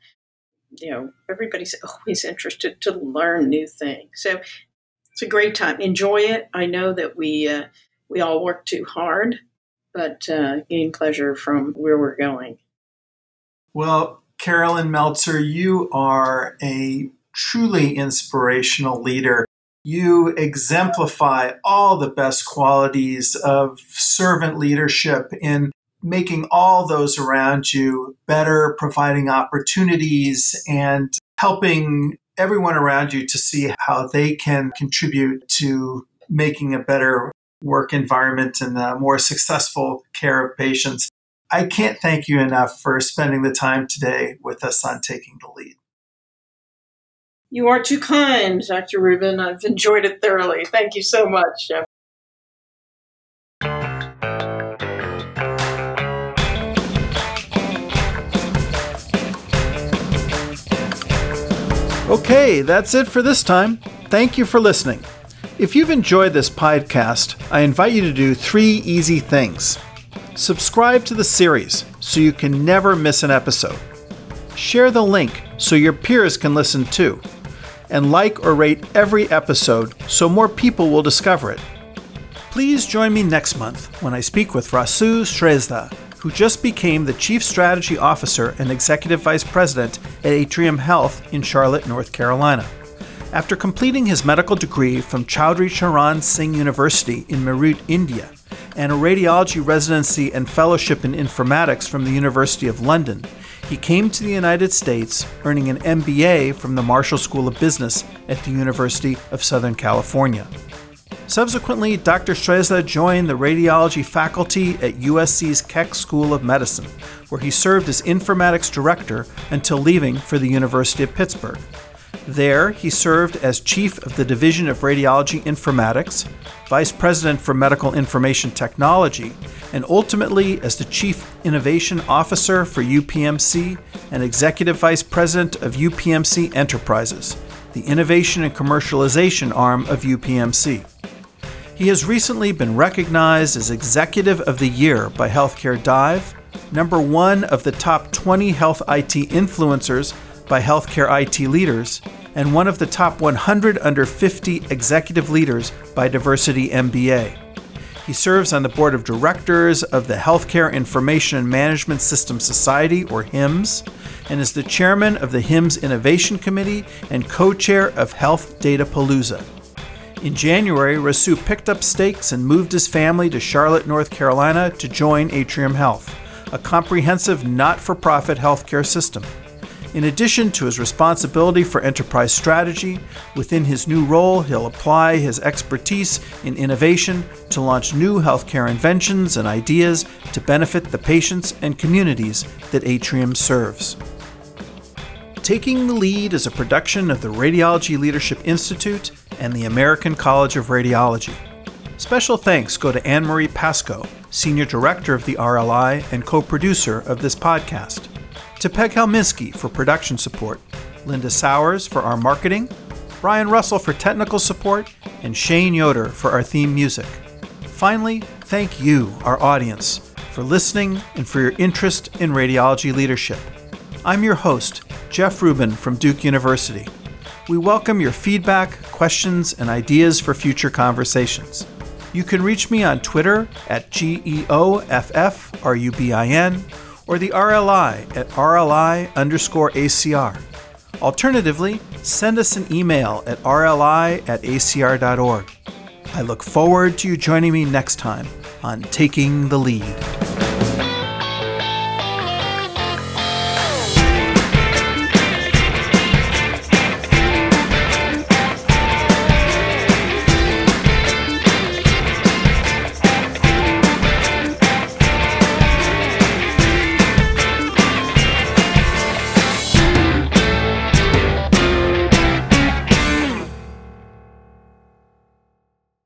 you know, everybody's always interested to learn new things. So it's a great time. Enjoy it. I know that we uh, we all work too hard, but uh, gain pleasure from where we're going. Well, Carolyn Meltzer, you are a truly inspirational leader. You exemplify all the best qualities of servant leadership in making all those around you better, providing opportunities, and helping everyone around you to see how they can contribute to making a better work environment and a more successful care of patients. I can't thank you enough for spending the time today with us on Taking the Lead. You are too kind, Dr. Rubin. I've enjoyed it thoroughly. Thank you so much, Geoff. Okay, that's it for this time. Thank you for listening. If you've enjoyed this podcast, I invite you to do three easy things. Subscribe to the series so you can never miss an episode. Share the link so your peers can listen too. And like or rate every episode so more people will discover it. Please join me next month when I speak with Rasu Shrestha who just became the Chief Strategy Officer and Executive Vice President at Atrium Health in Charlotte, North Carolina. After completing his medical degree from Chaudhry Charan Singh University in Meerut, India, and a radiology residency and fellowship in informatics from the University of London, he came to the United States earning an MBA from the Marshall School of Business at the University of Southern California. Subsequently, Dr. Shrestha joined the radiology faculty at USC's Keck School of Medicine, where he served as informatics director until leaving for the University of Pittsburgh. There, he served as chief of the Division of Radiology Informatics, vice president for Medical Information Technology, and ultimately as the chief innovation officer for UPMC and executive vice president of UPMC Enterprises, the innovation and commercialization arm of UPMC. He has recently been recognized as Executive of the Year by Healthcare Dive, number one of the top 20 health IT influencers by Healthcare IT Leaders, and one of the top 100 under 50 executive leaders by Diversity MBA. He serves on the board of directors of the Healthcare Information and Management System Society, or HIMSS, and is the chairman of the HIMSS Innovation Committee and co chair of Health Data Palooza. In January, Rasu picked up stakes and moved his family to Charlotte, North Carolina to join Atrium Health, a comprehensive not for profit healthcare system. In addition to his responsibility for enterprise strategy, within his new role, he'll apply his expertise in innovation to launch new healthcare inventions and ideas to benefit the patients and communities that Atrium serves. Taking the Lead is a production of the Radiology Leadership Institute and the American College of Radiology. Special thanks go to Anne Marie Pasco, Senior Director of the RLI and co producer of this podcast to Peg Helminski for production support, Linda Sowers for our marketing, Brian Russell for technical support, and Shane Yoder for our theme music. Finally, thank you, our audience, for listening and for your interest in radiology leadership. I'm your host, Geoff Rubin from Duke University. We welcome your feedback, questions, and ideas for future conversations. You can reach me on Twitter at GEOFFRUBIN or the RLI at RLI underscore ACR. Alternatively, send us an email at rli at acr.org. I look forward to you joining me next time on Taking the Lead.